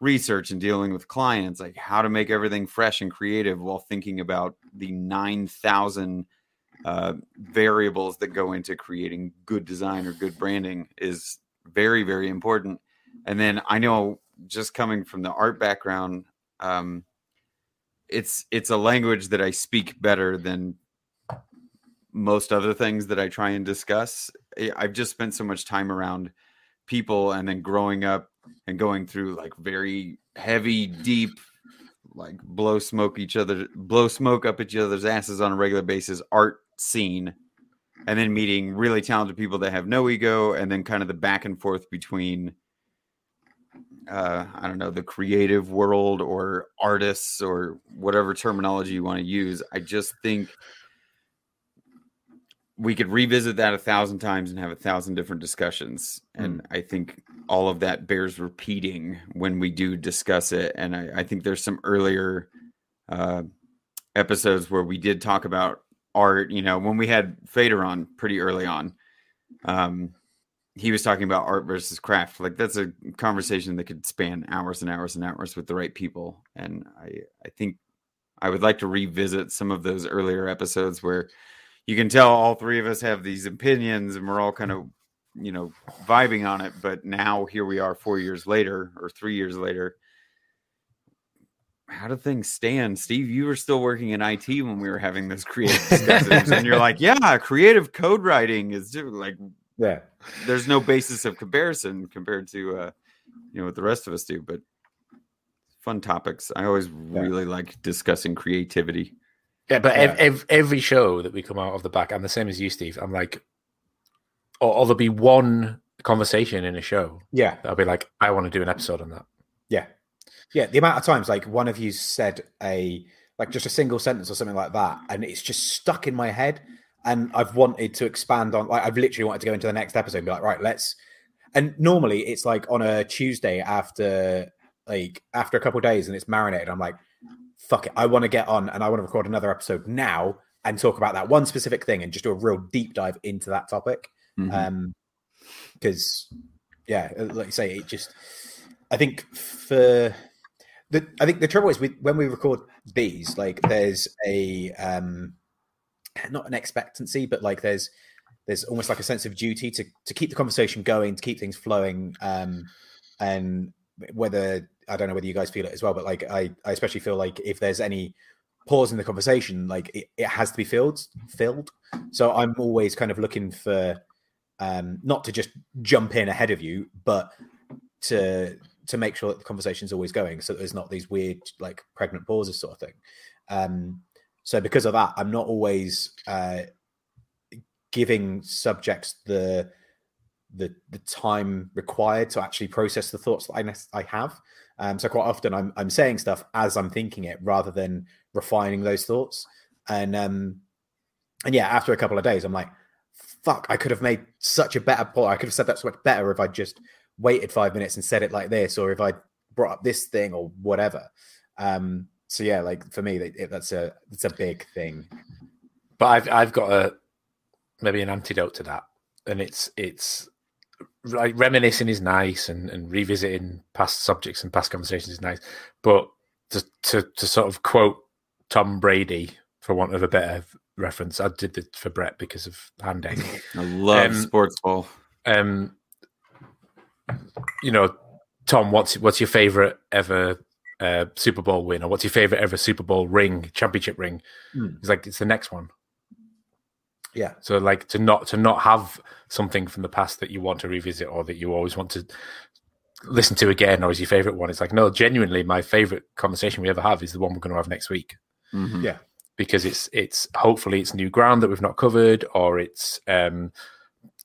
research and dealing with clients, like how to make everything fresh and creative while thinking about the 9,000 uh, variables that go into creating good design or good branding is very, very important. And then I know just coming from the art background, um, it's it's a language that I speak better than most other things that I try and discuss. I've just spent so much time around people and then growing up and going through like very heavy, deep, like blow smoke each other, blow smoke up each other's asses on a regular basis art scene. And then meeting really talented people that have no ego, and then kind of the back and forth between, uh, I don't know, the creative world or artists or whatever terminology you want to use. I just think we could revisit that a thousand times and have a thousand different discussions. And mm. I think all of that bears repeating when we do discuss it. And I, I think there's some earlier uh, episodes where we did talk about art. You know, when we had Fader on pretty early on, um, he was talking about art versus craft. Like that's a conversation that could span hours and hours and hours with the right people. And I, I think I would like to revisit some of those earlier episodes where you can tell all three of us have these opinions and we're all kind of you know vibing on it but now here we are four years later or three years later how do things stand steve you were still working in it when we were having those creative discussions and you're like yeah creative code writing is like yeah there's no basis of comparison compared to uh you know what the rest of us do but fun topics i always yeah. really like discussing creativity yeah, but yeah. Ev- every show that we come out of the back, I'm the same as you, Steve. I'm like, or, or there'll be one conversation in a show. Yeah, I'll be like, I want to do an episode on that. Yeah. The amount of times like one of you said a like just a single sentence or something like that, and it's just stuck in my head, and I've wanted to expand on. Like I've literally wanted to go into the next episode and be like, right, let's. And normally it's like on a Tuesday after like after a couple days and it's marinated. I'm like, fuck it, I want to get on and I want to record another episode now and talk about that one specific thing and just do a real deep dive into that topic. Mm-hmm. Um, because yeah, like you say, it just I think for the I think the trouble is we when we record these, like there's a um not an expectancy, but like there's there's almost like a sense of duty to to keep the conversation going, to keep things flowing, um, and whether I don't know whether you guys feel it as well, but like I, I especially feel like if there's any pause in the conversation, like it, it has to be filled, filled. So I'm always kind of looking for um, not to just jump in ahead of you, but to to make sure that the conversation is always going, so there's not these weird like pregnant pauses sort of thing. Um, so because of that, I'm not always uh, giving subjects the the the time required to actually process the thoughts that I I have. Um, so quite often I'm I'm saying stuff as I'm thinking it rather than refining those thoughts. And um, and yeah, after a couple of days, I'm like, fuck, I could have made such a better point. I could have said that so much better if I just waited five minutes and said it like this, or if I brought up this thing or whatever. Um, so yeah, like for me, that, that's a it's a big thing. But I've I've got a maybe an antidote to that, and it's it's like reminiscing is nice, and and revisiting past subjects and past conversations is nice, but to to, to sort of quote Tom Brady for want of a better reference, I did it for Brett because of handing. [LAUGHS] I love Um, sports ball. um, you know, Tom, what's what's your favorite ever uh, Super Bowl win, or what's your favorite ever Super Bowl ring, championship ring? Hmm. He's like, it's the next one. Yeah. So like to not to not have something from the past that you want to revisit or that you always want to listen to again or is your favorite one. It's like no, genuinely, my favorite conversation we ever have is the one we're going to have next week Mhm. Yeah. because it's it's hopefully it's new ground that we've not covered or it's um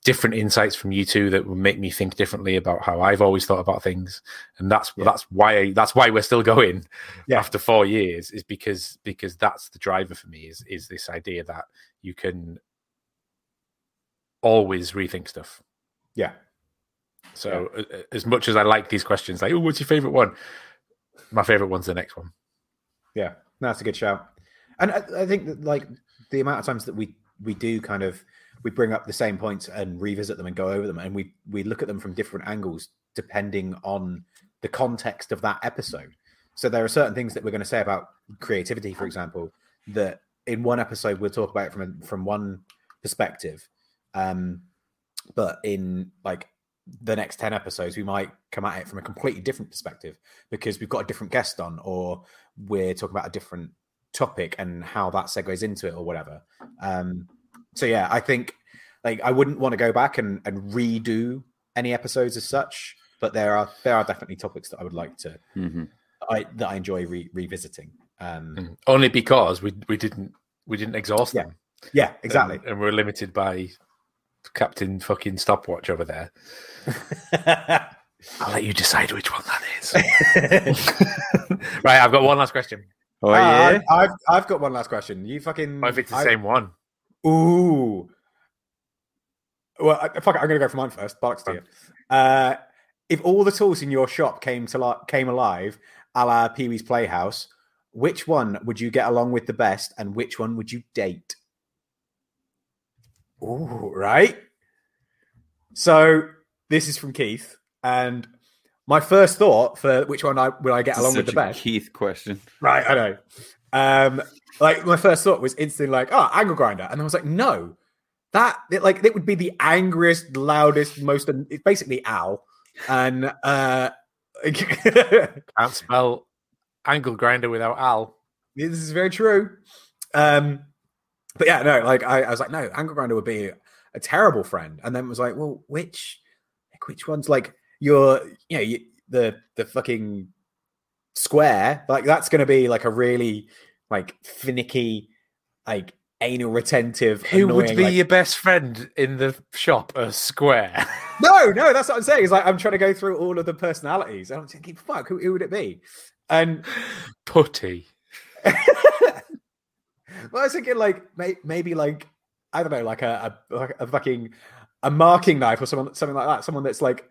different insights from you two that will make me think differently about how I've always thought about things and that's Yeah. that's why that's why we're still going Yeah. after 4 years is because because that's the driver for me is is this idea that you can always rethink stuff Yeah. so a- as much as I like these questions like oh what's your favorite one my favorite one's the next one Yeah, no, that's a good shout. And I, I think that like the amount of times that we we do kind of we bring up the same points and revisit them and go over them, and we we look at them from different angles depending on the context of that episode. So there are certain things that we're going to say about creativity, for example, that in one episode we'll talk about it from a, from one perspective, um, but in like the next 10 episodes we might come at it from a completely different perspective because we've got a different guest on or we're talking about a different topic and how that segues into it or whatever um so yeah i think like i wouldn't want to go back and, and redo any episodes as such but there are there are definitely topics that i would like to Mhm. i that i enjoy re- revisiting um Mm. only because we we didn't we didn't exhaust Yeah. them yeah exactly and, and we're limited by Captain fucking stopwatch over there. [LAUGHS] I'll let you decide which one that is. [LAUGHS] [LAUGHS] right, I've got one last question. Oh Uh, yeah. I've I've got one last question. You fucking. What if it's the I- same one? Ooh. Well, I- fuck it. I'm gonna go for mine first. Bollocks to you. Uh, if all the tools in your shop came to li- came alive, a la Pee Wee's Playhouse, which one would you get along with the best, and which one would you date? Ooh, right. So this is from Keith, and my first thought for which one I would I get This is along with the best. Keith question. Right, I know. Um, like my first thought was instantly like, oh, angle grinder, and I was like, no, that it, like it would be the angriest, loudest, most. It's basically Al, and uh, [LAUGHS] Can't spell angle grinder without Al. this is very true. Um, but yeah, no, like I, I was like, no, angle grinder would be a terrible friend, and then was like, well, which, like, which one's like your, you know, you, the the fucking square, like that's going to be like a really like finicky, like anal retentive. Who would be like- your best friend in the shop? A square. [LAUGHS] No, no, that's what I'm saying. Is like I'm trying to go through all of the personalities. I'm thinking, fuck, who, who would it be? And [SIGHS] Putty. [LAUGHS] well, I was thinking like may, maybe like I don't know, like a, a a fucking a marking knife or someone something like that. Someone that's like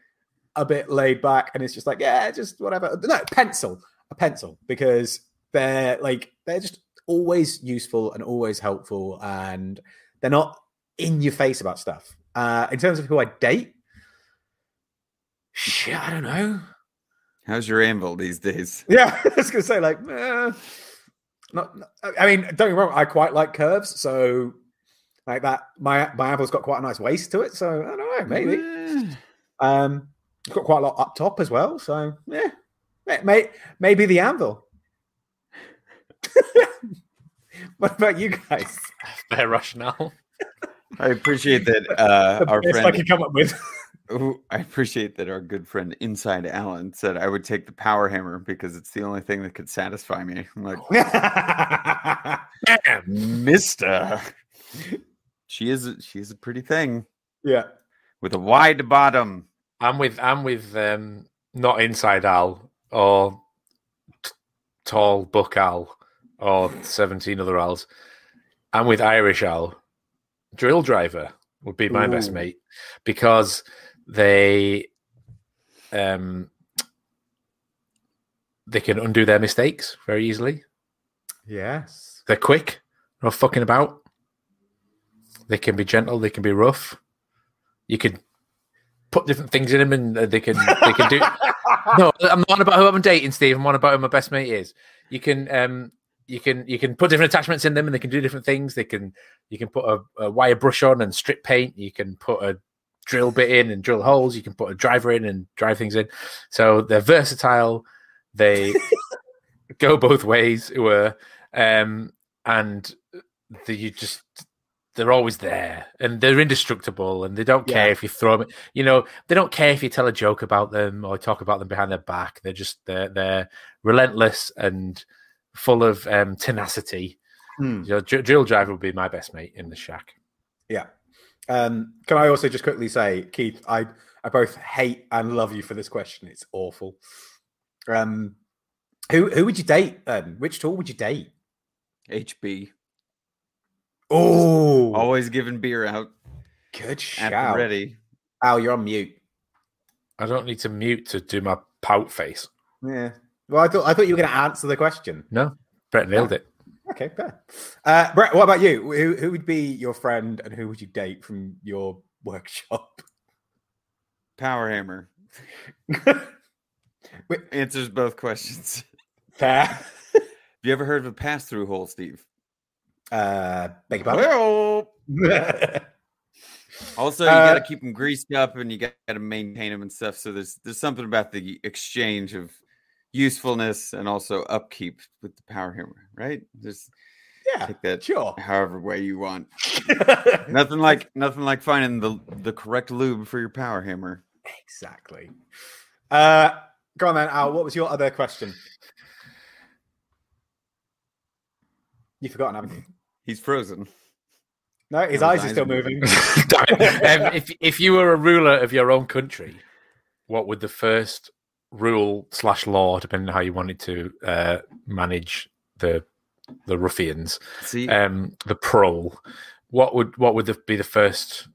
a bit laid back and it's just like yeah, just whatever. No, pencil, a pencil because they're like they're just always useful and always helpful and they're not in your face about stuff. Uh, in terms of who I date, shit, I don't know. How's your anvil these days? [LAUGHS] Yeah, I was gonna say like, eh, not, not- I mean, don't get me wrong, I quite like curves, so like that. My my apple's got quite a nice waist to it, so I don't know, maybe. Eh, Um, it's got quite a lot up top as well, so yeah, may, may, maybe the anvil. [LAUGHS] what about you guys? [LAUGHS] Fair rationale. I appreciate that uh, The our best I friend. could come up with. [LAUGHS] Ooh, I appreciate that our good friend Inside Alan said I would take the power hammer because it's the only thing that could satisfy me. I'm like, Mister. She is she is a pretty thing yeah, with a wide bottom. I'm with I'm with um not inside Al or t- tall buck Al or seventeen other Als. I'm with Irish Al drill driver would be my best mate because they um they can undo their mistakes very easily. Yes. They're quick, not fucking about. They can be gentle, they can be rough. You can put different things in them and uh, they can they can do [LAUGHS] [LAUGHS] no, I'm not about who I'm dating, Steve. I'm on about who my best mate is. You can um you can you can put different attachments in them and they can do different things. They can you can put a, a wire brush on and strip paint. You can put a drill bit in and drill holes. You can put a driver in and drive things in. So they're versatile. They [LAUGHS] go both ways. Were um and the, you just they're always there and they're indestructible and they don't care Yeah. if you throw them you know they don't care if you tell a joke about them or talk about them behind their back they're just they're, they're relentless and full of um, tenacity Hmm. you know, Dr- drill driver would be my best mate in the shack Yeah. Um, can I also just quickly say, Keith, I, I both hate and love you for this question. It's awful. Um, who who would you date? Um, which tool would you date? HB. Oh, Always giving beer out good at shout. the ready. Al, you're on mute. i don't need to mute to do my pout face Yeah. Well, I thought I thought you were going to answer the question. no brett nailed it Okay, fair. Uh, Brett, what about you? Who who would be your friend and who would you date from your workshop? Power hammer. [LAUGHS] Wait. Answers both questions. Fair. Have you ever heard of a pass through hole, Steve? Uh, beg your pardon? Well, [LAUGHS] also you Uh, got to keep them greased up and you got to maintain them and stuff. So there's there's something about the exchange of usefulness and also upkeep with the power hammer, right? Just yeah, take that sure. however way you want. [LAUGHS] Nothing like nothing like finding the the correct lube for your power hammer. exactly. Uh, go on then, Al. What was your other question? You've forgotten, haven't you? He's frozen. No, his his eyes are still moving. [LAUGHS] Um, if if you were a ruler of your own country, what would the first rule slash law, depending on how you wanted to uh, manage the the ruffians, See, um, the prole? What would what would the, be the first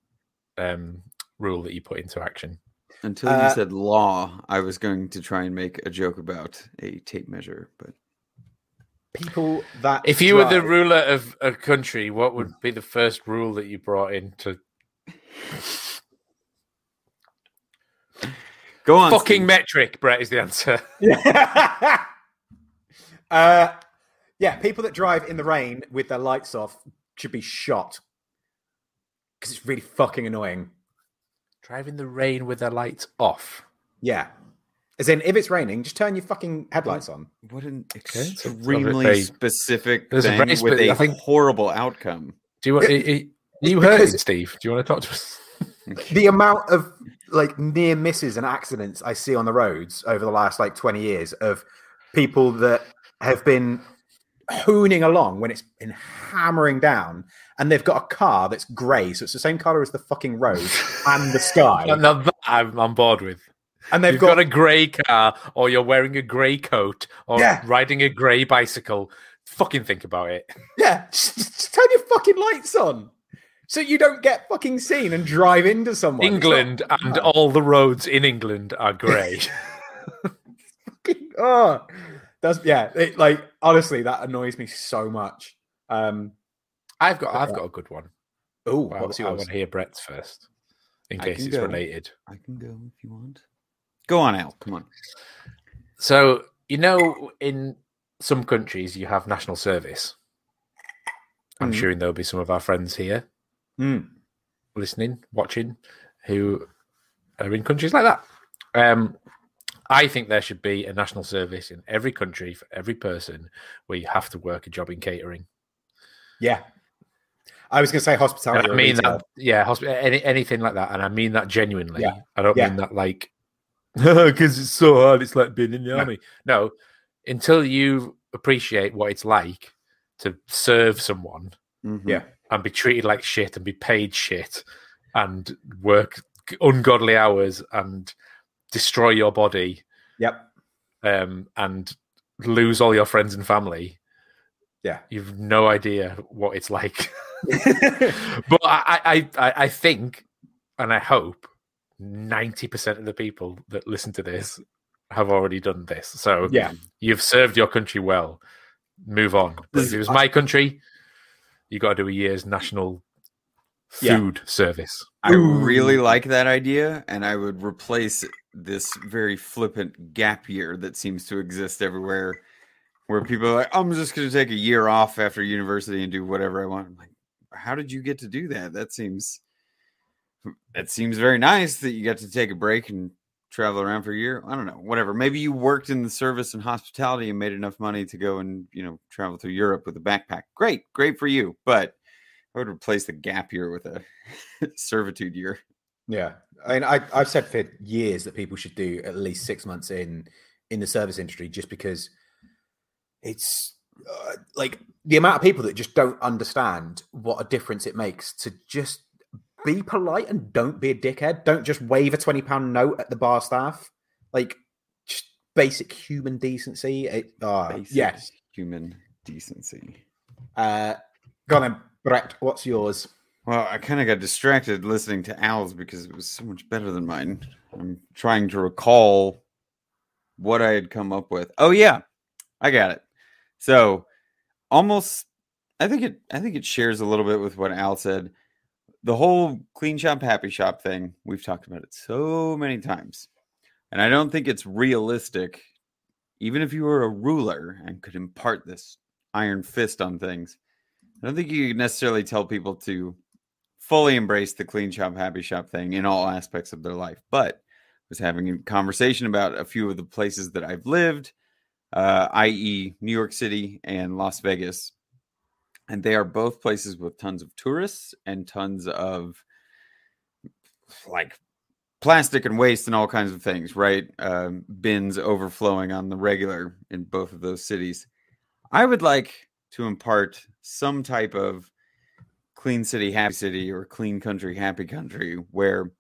um, rule that you put into action? until uh, you said law, I was going to try and make a joke about a tape measure, but People that If you were the ruler of a country, what would be the first rule that you brought in to go on. fucking Steve. metric? Brett is the answer. Yeah. [LAUGHS] [LAUGHS] uh, yeah, people that drive in the rain with their lights off should be shot because it's really fucking annoying. Driving the rain with their lights off. Yeah. As in, if it's raining, just turn your fucking headlights on. What an Okay, so- extremely very- specific there's a thing very with spe- a I think- horrible outcome. Do you want? It- are you heard it, Steve? Do you want to talk to us? [LAUGHS] The amount of like near misses and accidents I see on the roads over the last like 20 years of people that have been hooning along when it's been hammering down and they've got a car that's grey, so it's the same colour as the fucking road [LAUGHS] and the sky. Now that I'm on board with. And they've You've got, got, a grey car, or you're wearing a grey coat, or Yeah. riding a grey bicycle. Fucking think about it. yeah, just, just turn your fucking lights on. So you don't get fucking seen and drive into someone. It's not England and bad. all the roads in England are grey. [LAUGHS] oh, that's yeah. It, like honestly, that annoys me so much. Um, I've got, I've got a good one. oh, Well, what's I want to hear Brett's first, in I case it's go. related. I can go if you want. Go on, Al. Come on. So you know, in some countries, you have national service. I'm Mhm. sure there'll be some of our friends here Mm. listening, watching, who are in countries like that. Um, I think there should be a national service in every country for every person where you have to work a job in catering. Yeah, I was going to say hospitality. I mean retail. that, yeah, hosp- any, anything like that, and I mean that genuinely. Yeah. I don't Yeah. mean that like [LAUGHS] because it's so hard. It's like being in the No. army. No, until you appreciate what it's like to serve someone Mhm. Yeah. and be treated like shit and be paid shit and work ungodly hours and destroy your body Yep. um, and lose all your friends and family, Yeah. You've no idea what it's like. [LAUGHS] [LAUGHS] but I, I, I, I think and I hope 90% of the people that listen to this have already done this. So Yeah. you've served your country well. Move on. But if it was my country, you got to do a year's national Yeah. food service. I Ooh. really like that idea, and I would replace this very flippant gap year that seems to exist everywhere, where people are like, "I'm just going to take a year off after university and do whatever I want." I'm like, how did you get to do that? That seems that seems very nice that you got to take a break and travel around for a year. I don't know, whatever. Maybe you worked in the service and hospitality and made enough money to go and you know travel through Europe with a backpack. Great, great for you, but. I would replace the gap year with a [LAUGHS] servitude year. Yeah, I mean, I, I've said for years that people should do at least six months in in the service industry, just because it's uh, like the amount of people that just don't understand what a difference it makes to just be polite and don't be a dickhead. Don't just wave a twenty pound note at the bar staff. Like just basic human decency. It, uh, Basic yes. human decency. Uh, go on then, Brett. What's yours? Well, I kind of got distracted listening to Al's because it was so much better than mine. I'm trying to recall what I had come up with. Oh yeah, I got it. So almost, I think it. I think it shares a little bit with what Al said. The whole clean shop, happy shop thing. We've talked about it so many times, and I don't think it's realistic. Even if you were a ruler and could impart this iron fist on things, I don't think you could necessarily tell people to fully embrace the clean shop, happy shop thing in all aspects of their life. But I was having a conversation about a few of the places that I've lived, uh, i.e., New York City and Las Vegas. And they are both places with tons of tourists and tons of like plastic and waste and all kinds of things, right? Um, bins overflowing on the regular in both of those cities. I would like to impart some type of clean city, happy city, or clean country, happy country where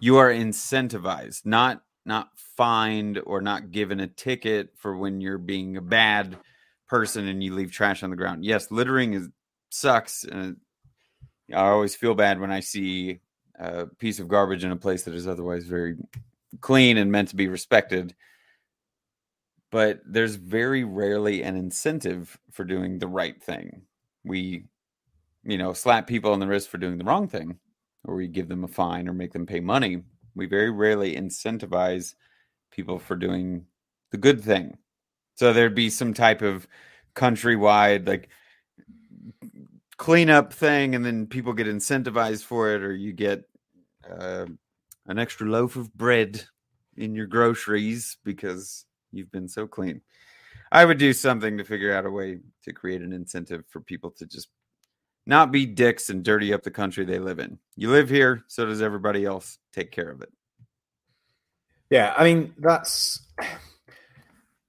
you are incentivized, not not fined or not given a ticket for when you're being a bad person and you leave trash on the ground. Yes, littering is sucks. And I always feel bad when I see a piece of garbage in a place that is otherwise very clean and meant to be respected. But there's very rarely an incentive for doing the right thing. We, you know, slap people on the wrist for doing the wrong thing, or we give them a fine or make them pay money. We very rarely incentivize people for doing the good thing. So there'd be some type of countrywide like cleanup thing, and then people get incentivized for it, or you get uh, an extra loaf of bread in your groceries because you've been so clean. I would do something to figure out a way to create an incentive for people to just not be dicks and dirty up the country they live in. You live here, so does everybody else. Take care of it. Yeah, I mean that's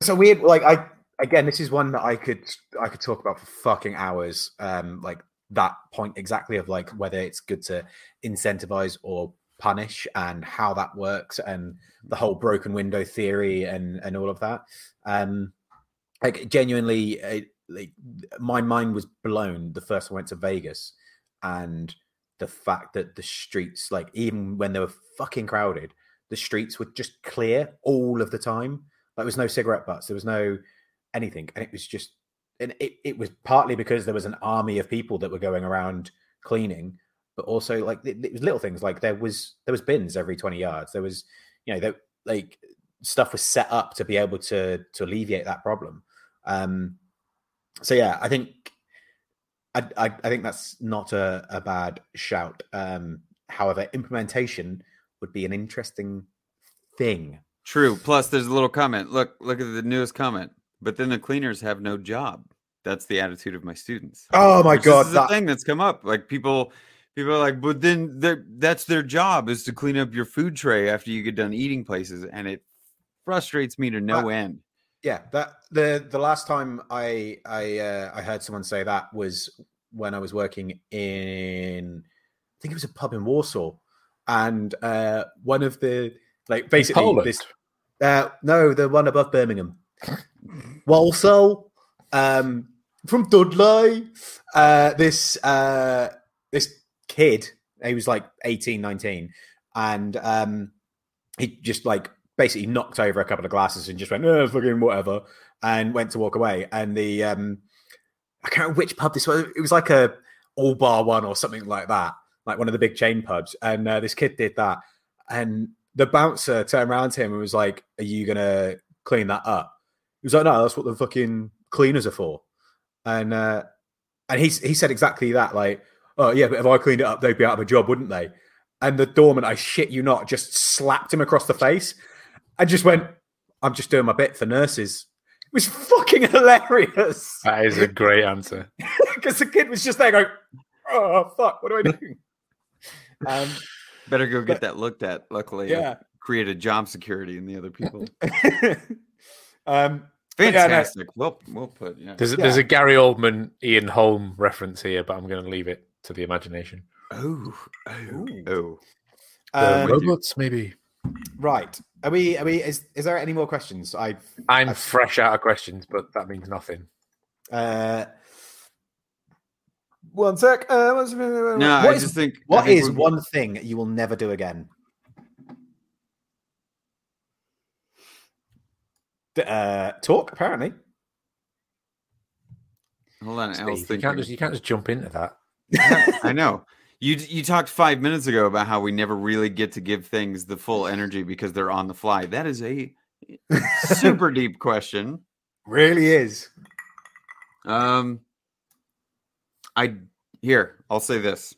so weird. Like I again, this is one that I could I could talk about for fucking hours. Um, like that point exactly of like whether it's good to incentivize or punish and how that works and the whole broken window theory and and all of that. Um, like genuinely, like my mind was blown the first I went to Vegas and the fact that the streets, like even when they were fucking crowded, the streets were just clear all of the time. Like, there was no cigarette butts, there was no anything, and it was just, and it, it was partly because there was an army of people that were going around cleaning, but also like it, it was little things like there was there was bins every twenty yards. There was, you know, there, like stuff was set up to be able to to alleviate that problem. Um, so yeah, I think I, I, I think that's not a, a bad shout. Um, however, implementation would be an interesting thing. True. Plus, there's a little comment. Look, look at the newest comment. But then the cleaners have no job. That's the attitude of my students. Oh my Which god, is that, thing that's come up. Like people, people are like, but then that's their job is to clean up your food tray after you get done eating places, and it frustrates me to no end. yeah, that the the last time I I uh, I heard someone say that was when I was working in I think it was a pub in Warsaw, and uh, one of the like basically Poland. this uh, no the one above Birmingham, [LAUGHS] Walsall. um, from Dudley. Uh, this uh, this kid, he was like 18, 19, and um, he just like basically knocked over a couple of glasses and just went, oh, fucking whatever, and went to walk away. And the um, I can't remember which pub this was. It was like a all bar one or something like that, like one of the big chain pubs. And uh, this kid did that, and the bouncer turned around to him and was like, "Are you gonna clean that up?" He was like, "No, that's what the fucking cleaners are for." And uh, and he he said exactly that, like, "Oh yeah, but if I cleaned it up, they'd be out of a job, wouldn't they?" And the doorman, I shit you not, just slapped him across the face and just went, "I'm just doing my bit for nurses." It was fucking hilarious That is a great answer. [LAUGHS] because the kid was just there going, "Oh fuck, what do I do?" [LAUGHS] um, Better go get But- that looked at. Luckily, yeah. created job security in the other people. [LAUGHS] um, But yeah, no. Fantastic. Well, well put. Yeah. There's a, there's a Gary Oldman, Ian Holm reference here, but I'm going to leave it to the imagination. Oh, oh, oh. um, robots, maybe. right. Are we? Are we? Is, is there any more questions? I. I'm fresh out of questions, but that means nothing. Uh, one sec. Uh, what's, No, what I is- just think. I what think is we- one thing you will never do again? D- Uh, talk apparently. Hold on, I was Steve, you can't just you can't just jump into that. [LAUGHS] I know. You you talked five minutes ago about how we never really get to give things the full energy because they're on the fly. That is a super [LAUGHS] deep question. Really is. Um, I here I'll say this.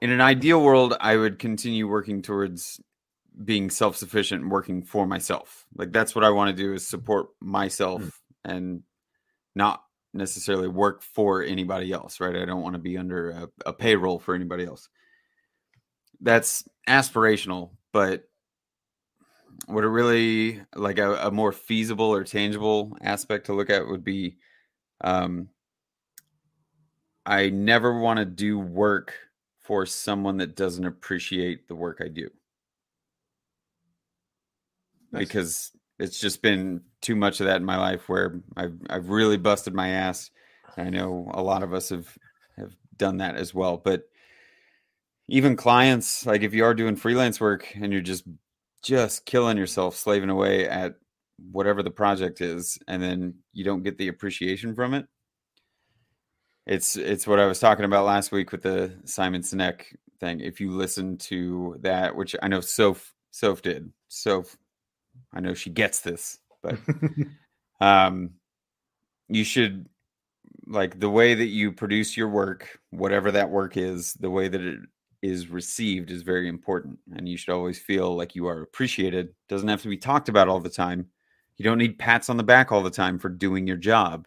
In an ideal world, I would continue working towards being self-sufficient and working for myself. Like that's what I want to do is support myself and not necessarily work for anybody else, right? I don't want to be under a, a payroll for anybody else. That's aspirational, but what it really like a, a more feasible or tangible aspect to look at would be um I never want to do work for someone that doesn't appreciate the work I do. Nice. Because it's just been too much of that in my life where I've I've really busted my ass. I know a lot of us have have done that as well, but even clients like if you are doing freelance work and you're just just killing yourself slaving away at whatever the project is and then you don't get the appreciation from it it's it's what i was talking about last week with the simon sinek thing. If you listen to that which i know soph soph did. Soph i know she gets this but [LAUGHS] um you should like the way that you produce your work whatever that work is the way that it is received is very important and you should always feel like you are appreciated. Doesn't have to be talked about all the time. You don't need pats on the back all the time for doing your job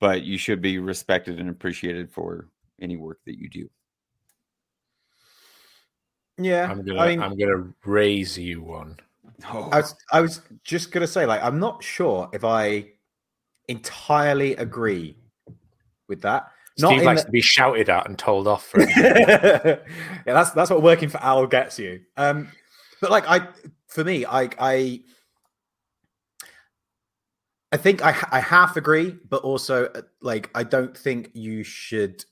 but you should be respected and appreciated for any work that you do yeah. I'm gonna I mean, I'm gonna raise you one. oh, I was, I was just gonna say, like, I'm not sure if I entirely agree with that. Not Steve in likes the- to be shouted at and told off for it. [LAUGHS] yeah, that's that's what working for Owl gets you. Um, but like I, for me, I I I think I I half agree, but also uh, like I don't think you should.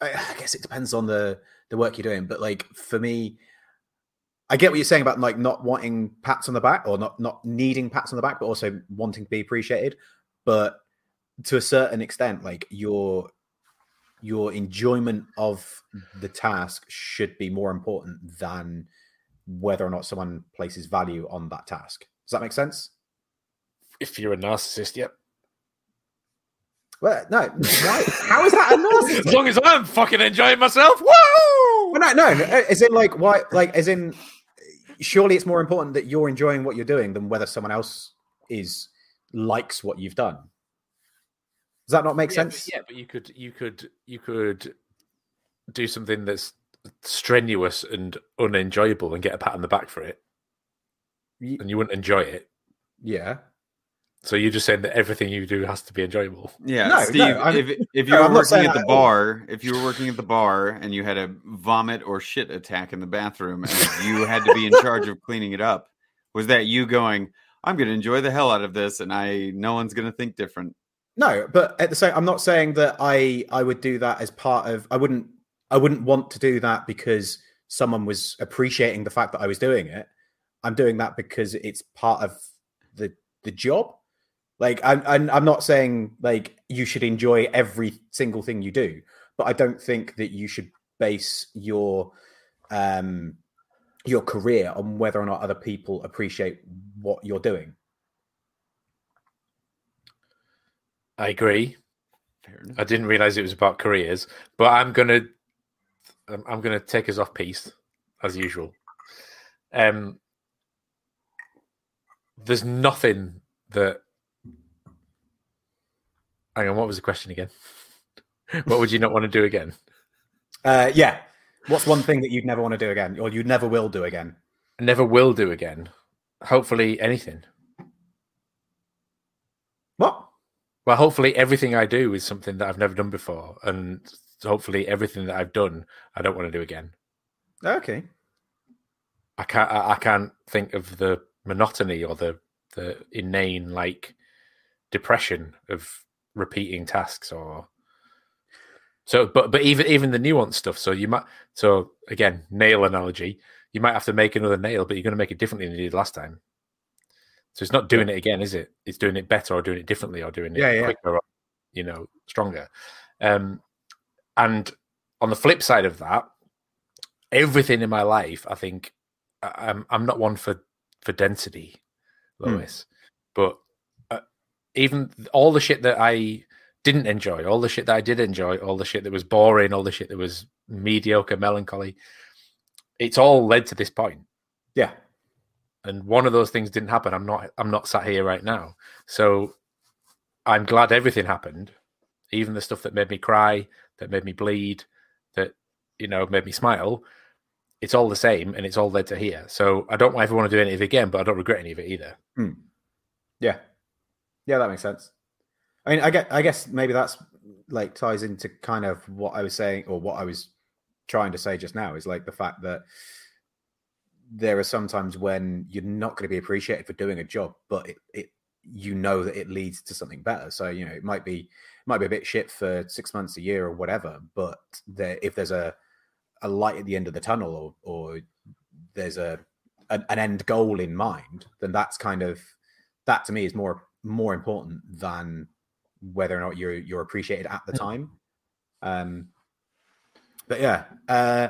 I, I guess it depends on the the work you're doing, but like for me, I get what you're saying about like not wanting pats on the back or not not needing pats on the back, but also wanting to be appreciated. But to a certain extent, like your your enjoyment of the task should be more important than whether or not someone places value on that task. Does that make sense? If you're a narcissist, yep. Well, no. Why? How is that a narcissist? [LAUGHS] As long as I'm fucking enjoying myself, woo! Well, no, no. As in, like, why? Like, as in, surely it's more important that you're enjoying what you're doing than whether someone else is likes what you've done. Does that not make yeah, but- sense? yeah, but you could you could you could do something that's strenuous and unenjoyable and get a pat on the back for it, and you wouldn't enjoy it. Yeah. So you're just saying that everything you do has to be enjoyable. yeah No, no, steve I'm- if, if you no, were I'm working at the at all. bar if you were working at the bar and you had a vomit or shit attack in the bathroom and you had to be in charge of cleaning it up was that you going I'm going to enjoy the hell out of this, and I no one's going to think different. No, but at the same, I'm not saying that I I would do that as part of. I wouldn't I wouldn't want to do that because someone was appreciating the fact that I was doing it. I'm doing that because it's part of the the job. Like I'm I'm, I'm not saying like you should enjoy every single thing you do, but I don't think that you should base your um your career on whether or not other people appreciate what you're doing. I agree. I didn't realize it was about careers, but I'm gonna I'm gonna take us off piece as usual. Um, there's nothing that. Hang on, what was the question again? [LAUGHS] what would you not want to do again? Uh, yeah. What's one thing that you'd never want to do again, or you never will do again? Never will do again. Hopefully, anything. What? Well, hopefully, everything I do is something that I've never done before, and hopefully, everything that I've done, I don't want to do again. Okay. I can't. I can't think of the monotony or the the inane like depression of repeating tasks or so but but even even the nuanced stuff so you might so again nail analogy you might have to make another nail but you're going to make it differently than you did last time so it's not doing it again is it it's doing it better or doing it differently or doing it Yeah, yeah. quicker or you know stronger um and on the flip side of that everything in my life i think i'm i'm not one for for density Hmm. Lois. But uh, even all the shit that I didn't enjoy, all the shit that I did enjoy, all the shit that was boring, all the shit that was mediocre, melancholy, it's all led to this point. Yeah. And one of those things didn't happen. I'm not. I'm not sat here right now. So I'm glad everything happened, even the stuff that made me cry, that made me bleed, that you know made me smile. It's all the same, and it's all led to here. So I don't ever want to do any of it again, but I don't regret any of it either. Hmm. Yeah. Yeah, that makes sense. I mean, I get I guess maybe that's like ties into kind of what I was saying or what I was trying to say just now is like the fact that there are sometimes when you're not going to be appreciated for doing a job, but it, it you know that it leads to something better. So, you know, it might be might be a bit shit for six months, a year, or whatever, but there if there's a a light at the end of the tunnel or or there's a an, an end goal in mind, then that's kind of that to me is more more important than whether or not you're you're appreciated at the time. Um, but yeah, uh,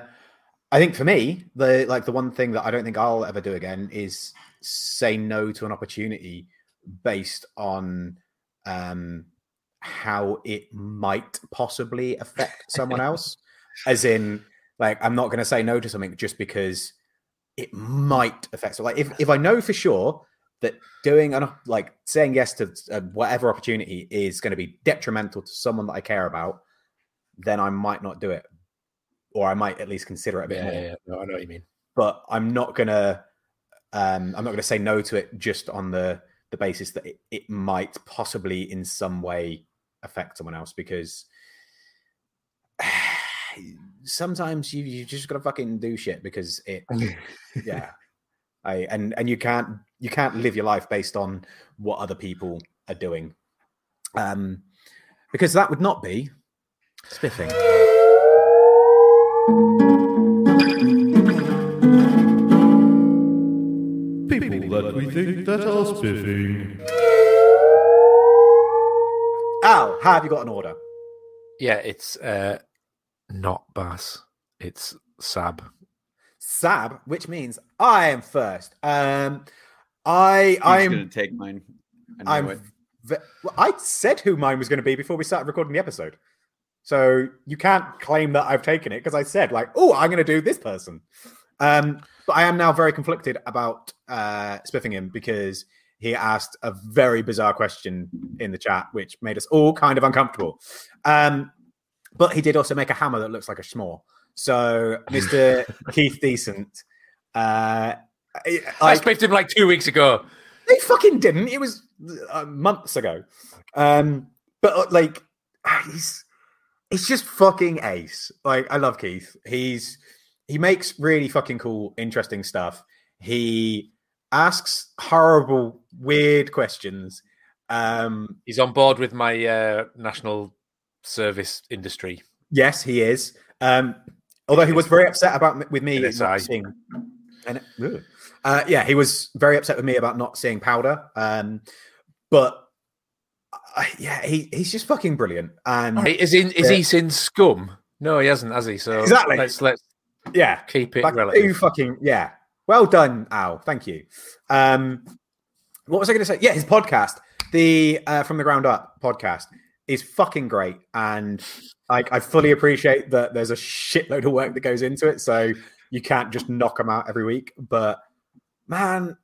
I think for me, the like the one thing that I don't think I'll ever do again is say no to an opportunity based on um, how it might possibly affect someone [LAUGHS] else. As in, like, I'm not going to say no to something just because it might affect. So, like, if if I know for sure that doing an like saying yes to uh, whatever opportunity is going to be detrimental to someone that I care about, then I might not do it, or I might at least consider it a bit Yeah, more. yeah, yeah. No, I know what you mean. But I'm not gonna, um, I'm not gonna say no to it just on the the basis that it, it might possibly in some way affect someone else because [SIGHS] sometimes you you just gotta fucking do shit because it [LAUGHS] yeah I and and you can't you can't live your life based on what other people are doing um because that would not be spiffing People that we think that are spiffing. al how have you got an order Yeah, it's uh, not Bass. It's Sab. Sab which means i am first. Um i I'm going to take mine. I ve- well, i said who mine was going to be before we started recording the episode. So you can't claim that i've taken it because i said like oh i'm going to do this person. Um but i am now very conflicted about uh spiffing him because he asked a very bizarre question in the chat which made us all kind of uncomfortable. Um but he did also make a hammer that looks like a schmore so mr [LAUGHS] keith decent uh I- I spoke to him like two weeks ago. they fucking didn't. It was uh, months ago. Um, but uh, like, he's he's just fucking ace. Like, I love Keith. He's he makes really fucking cool, interesting stuff. He asks horrible, weird questions. Um, He's on board with my uh, national service industry. yes, he is. Um, although he was very upset about with me not seeing. And, uh, yeah, he was very upset with me about not seeing powder. Um, but uh, yeah, he, he's just fucking brilliant. And Hey, Is in is Yeah. he seen scum? No, he hasn't, has he? So Exactly. Let's let's yeah, keep it two relative. fucking yeah. Well done, Al. Thank you. Um, what was I going to say? Yeah, his podcast, the uh, From the Ground Up podcast, is fucking great, and like I fully appreciate that there's a shitload of work that goes into it, so you can't just knock them out every week. But man,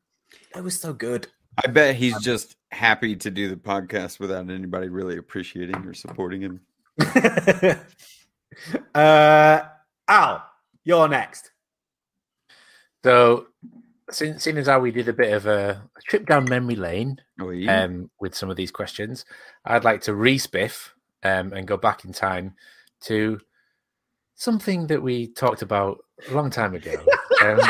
it was so good. I bet he's just happy to do the podcast without anybody really appreciating or supporting him. [LAUGHS] uh, Al, you're next. So, seeing, seeing as how we did a bit of a, a trip down memory lane Oh, yeah. um, with some of these questions, I'd like to respiff um, and go back in time to something that we talked about a long time ago. [LAUGHS] um,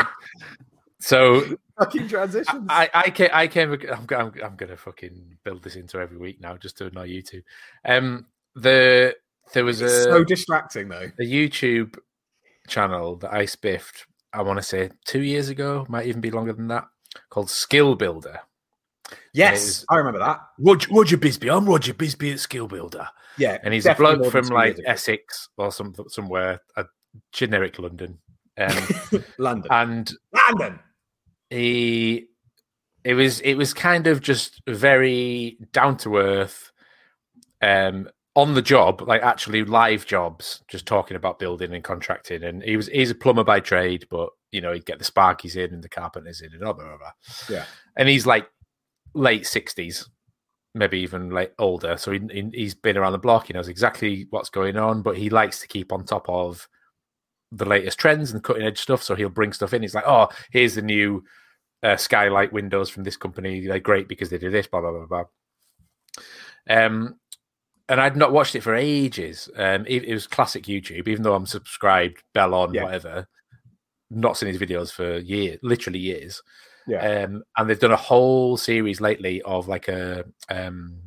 so Fucking transitions. I, I came, I came, I'm, I'm, I'm gonna fucking build this into every week now just to annoy you two. Um, the there was it's a so distracting though. a YouTube channel that I spiffed, I want to say two years ago, might even be longer than that, called Skill Builder. Yes, is- I remember that. Roger, Roger Bisby. I'm Roger Bisby at Skill Builder. Yeah, And he's a bloke from like. Essex or some, somewhere, a generic London. Um, [LAUGHS] London. and London. he it was it was kind of just very down to earth um on the job like actually live jobs just talking about building and contracting. And he was he's a plumber by trade but you know he'd get the sparkies in and the carpenters in and blah. Yeah. and he's like late 60s maybe even like older. So he, he, he's been around the block. He knows exactly what's going on but he likes to keep on top of the latest trends and cutting edge stuff. So he'll bring stuff in. He's like oh here's the new uh, skylight windows from this company. They're great because they do this blah blah blah blah. Um and I'd not watched it for ages. Um, it, it was classic YouTube, even though I'm subscribed, bell on, Yeah. whatever. Not seen his videos for years, literally years. Yeah. Um, and they've done a whole series lately of like a um,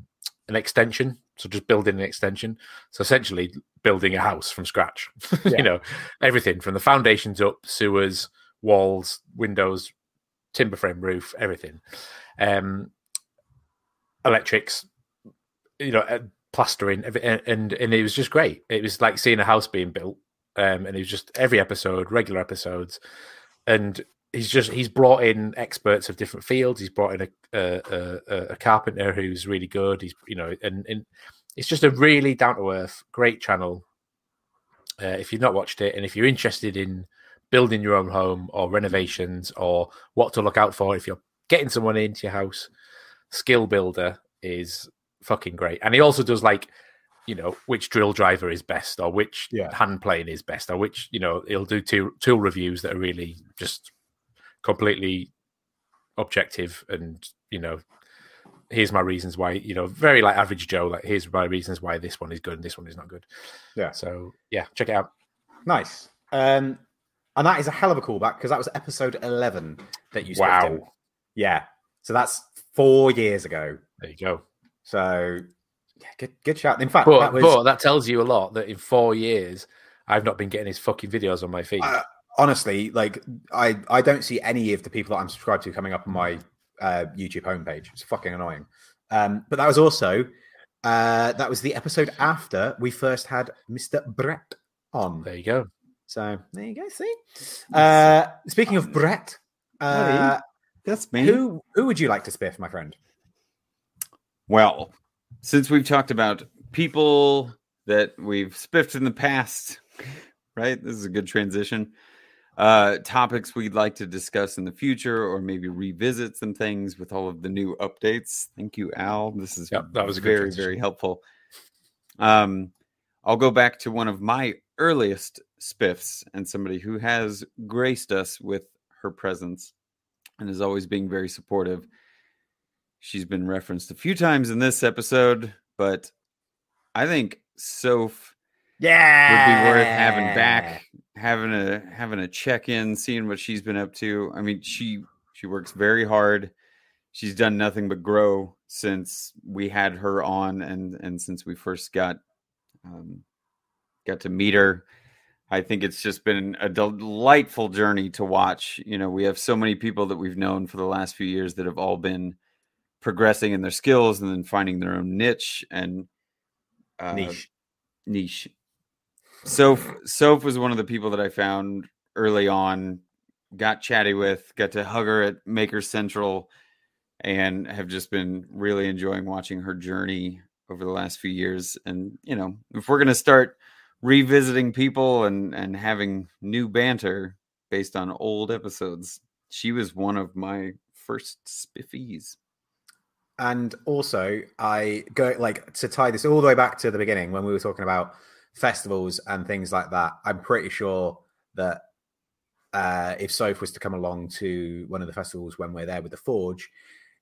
an extension, so just building an extension. So essentially, building a house from scratch. [LAUGHS] Yeah. you know, everything from the foundations up, sewers, walls, windows, timber frame roof, everything. Um, electrics, you know, uh, plastering, and, and it was just great. It was like seeing a house being built, um, and it was just every episode, regular episodes, and he's just he's brought in experts of different fields. He's brought in a a, a, a carpenter who's really good. He's you know, and and it's just a really down to earth, great channel. Uh, if you've not watched it, and if you're interested in building your own home or renovations or what to look out for if you're getting someone into your house, Skill Builder is fucking great. And he also does like, you know, which drill driver is best or which Yeah. hand plane is best or which, you know, he'll do tool, tool reviews that are really just completely objective and, you know, here's my reasons why, you know, very like average Joe, like here's my reasons why this one is good and this one is not good. Yeah. So yeah, check it out. Nice. Um, and that is a hell of a callback because that was episode 11 that you Wow. Yeah. So that's four years ago. There you go. So yeah, good, good shout. In fact, But that was but that tells you a lot that in four years I've not been getting his fucking videos on my feed. Uh, honestly like I I don't see any of the people that I'm subscribed to coming up on my uh, YouTube homepage. It's fucking annoying. Um, but that was also uh, that was the episode after we first had Mr. Brett on. there you go. So there you go. See. Uh, speaking of Brett, uh, That's me. who who would you like to spiff, my friend? Well, since we've talked about people that we've spiffed in the past, [LAUGHS] right? This is a good transition. Uh, topics we'd like to discuss in the future, or maybe revisit some things with all of the new updates. Thank you, Al. This is Yep, that was very, transition. very helpful. Um, I'll go back to one of my earliest spiffs and somebody who has graced us with her presence and is always being very supportive. She's been referenced a few times in this episode, but I think Soph Yeah, would be worth having back, having a having a check in, seeing what she's been up to. I mean, she She works very hard. She's done nothing but grow since we had her on, and and since we first got um, got to meet her. I think it's just been a delightful journey to watch. You know, we have so many people that we've known for the last few years that have all been progressing in their skills and then finding their own niche and uh, Niche. niche. Soph Soph was one of the people that I found early on, got chatty with, got to hug her at Maker Central, and have just been really enjoying watching her journey over the last few years. And you know, if we're gonna start revisiting people and and having new banter based on old episodes, she was one of my first spiffies. And also, I go like to tie this all the way back to the beginning when we were talking about festivals and things like that. I'm pretty sure that uh, if Soph was to come along to one of the festivals when we're there with the Forge,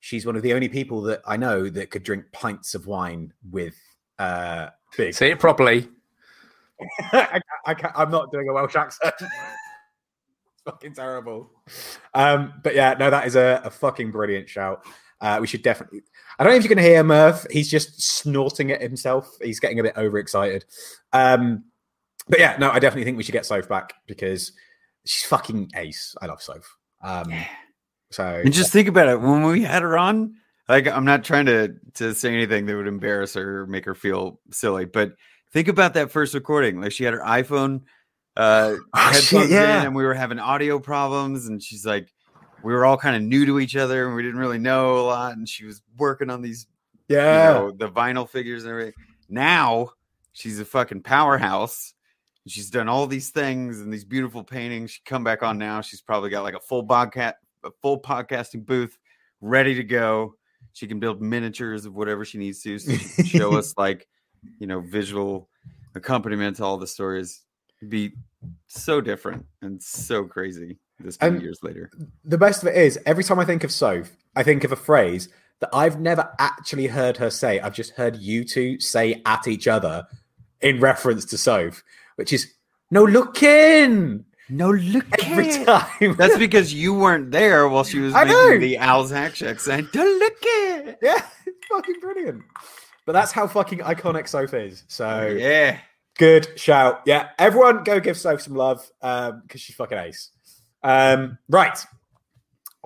she's one of the only people that I know that could drink pints of wine with uh, big. Say it properly. [LAUGHS] I, I can't, I'm not doing a Welsh accent. [LAUGHS] it's fucking terrible. Um, but yeah, no, that is a, a fucking brilliant shout. Uh, we should definitely. I don't know if you can hear Murph. He's just snorting at himself. He's getting a bit overexcited. Um, but yeah, no, I definitely think we should get Soph back because she's fucking ace. I love Soph. Um, so And just think about it when we had her on. Like, I'm not trying to to say anything that would embarrass her or make her feel silly, but think about that first recording. Like, she had her iPhone uh, Oh, shit, yeah. in, and we were having audio problems, and she's like, we were all kind of new to each other, and we didn't really know a lot, and she was working on these, yeah, you know, the vinyl figures and everything. Now she's a fucking powerhouse. She's done all these things and these beautiful paintings. She come back on now. She's probably got like a full podcast, a full podcasting booth ready to go. She can build miniatures of whatever she needs to, so she can show [LAUGHS] us like, you know, visual accompaniment to all the stories. It'd be so different and so crazy this many And- years later. the best of it is every time I think of Soph, I think of a phrase that I've never actually heard her say. I've just heard you two say at each other in reference to Soph, which is no looking No, look every time. That's because you weren't there while she was I making know. the Al's hack check saying, "Don't look it." yeah, it's fucking brilliant. But that's how fucking iconic Soph is. So Yeah. good shout. Yeah, everyone go give Soph some love um, because she's fucking ace. Um, right.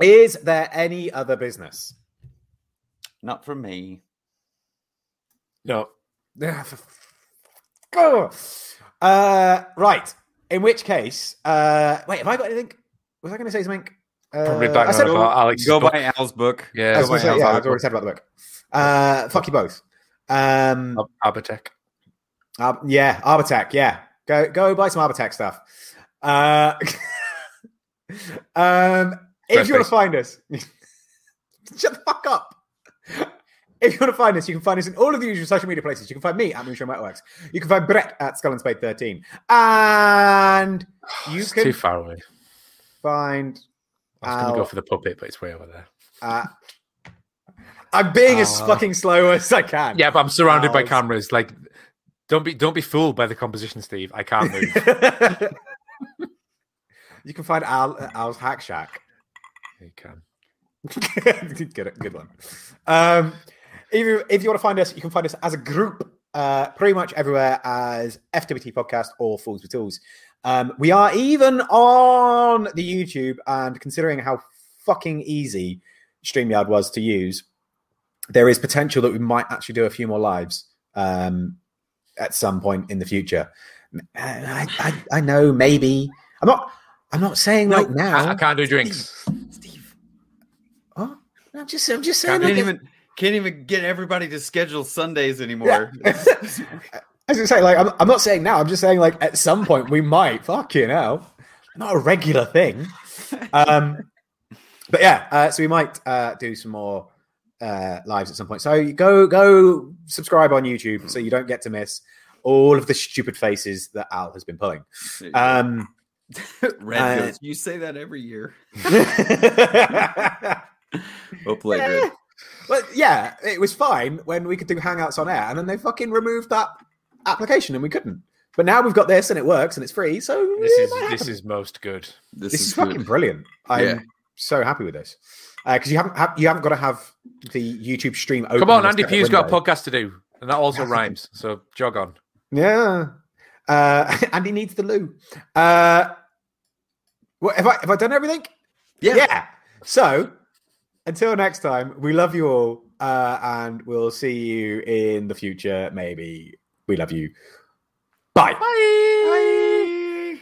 Is there any other business? Not from me. No. Yeah, [LAUGHS] for- Go. Uh, right. In which case, uh, wait, have I got anything? Was I going to say something? Uh, Probably I said, on about Alex. Go by Al's book. Yeah, was gonna say, yeah. I've already said about the book. Uh, fuck you both. Um, Abatech. uh, yeah, Arbortech. Yeah, go go buy some Arbortech stuff. Uh, [LAUGHS] um, if you want to find us, [LAUGHS] shut the fuck up. If you want to find us, you can find us in all of the usual social media places. You can find me at Moonshine Networks. You can find Brett at Skull and Spade 13. And you It's can too far away. find. I was going to go for the puppet, but it's way over there. Uh, I'm being as fucking slow as I can. Yeah, but I'm surrounded by cameras. Like, don't be don't be fooled by the composition, Steve. I can't move. [LAUGHS] you can find Al at Al's Hack Shack. you can. [LAUGHS] good, good one. Um, if you, if you want to find us, you can find us as a group uh, pretty much everywhere as FWT Podcast or Fools with Tools. Um, we are even on the YouTube, and considering how fucking easy StreamYard was to use, there is potential that we might actually do a few more lives um, at some point in the future. I, I, I know, maybe. I'm not. I'm not saying No, right now. I, I can't do drinks. Steve. Oh, I'm just. I'm just saying. Can't like, even can't even get everybody to schedule Sundays anymore. As [LAUGHS] [LAUGHS] I say, like I'm, I'm not saying now. I'm just saying like at some point we might. Fuck you know, not a regular thing. Um, but yeah, uh, so we might uh, do some more uh, lives at some point. So go go subscribe on YouTube so you don't get to miss all of the stupid faces that Al has been pulling. Um, [LAUGHS] Red uh, goes, you say that every year. [LAUGHS] [LAUGHS] yeah. Well played, Red. But yeah, it was fine when we could do Hangouts on air, and then they fucking removed that application and we couldn't. But now we've got this and it works and it's free, so This it is might this is most good. This, this is, good. fucking brilliant. I'm Yeah. so happy with this because you haven't ha- you haven't got to have the YouTube stream open. Come on, Andy separate Pugh's got a podcast to do, and that also rhymes. So jog on. Yeah. Uh, [LAUGHS] and he needs the loo. Uh, what, have I have I done everything? Yeah. So until next time, we love you all, uh, and we'll see you in the future. Maybe we love you. Bye. Bye.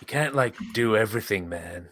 You can't like do everything, man.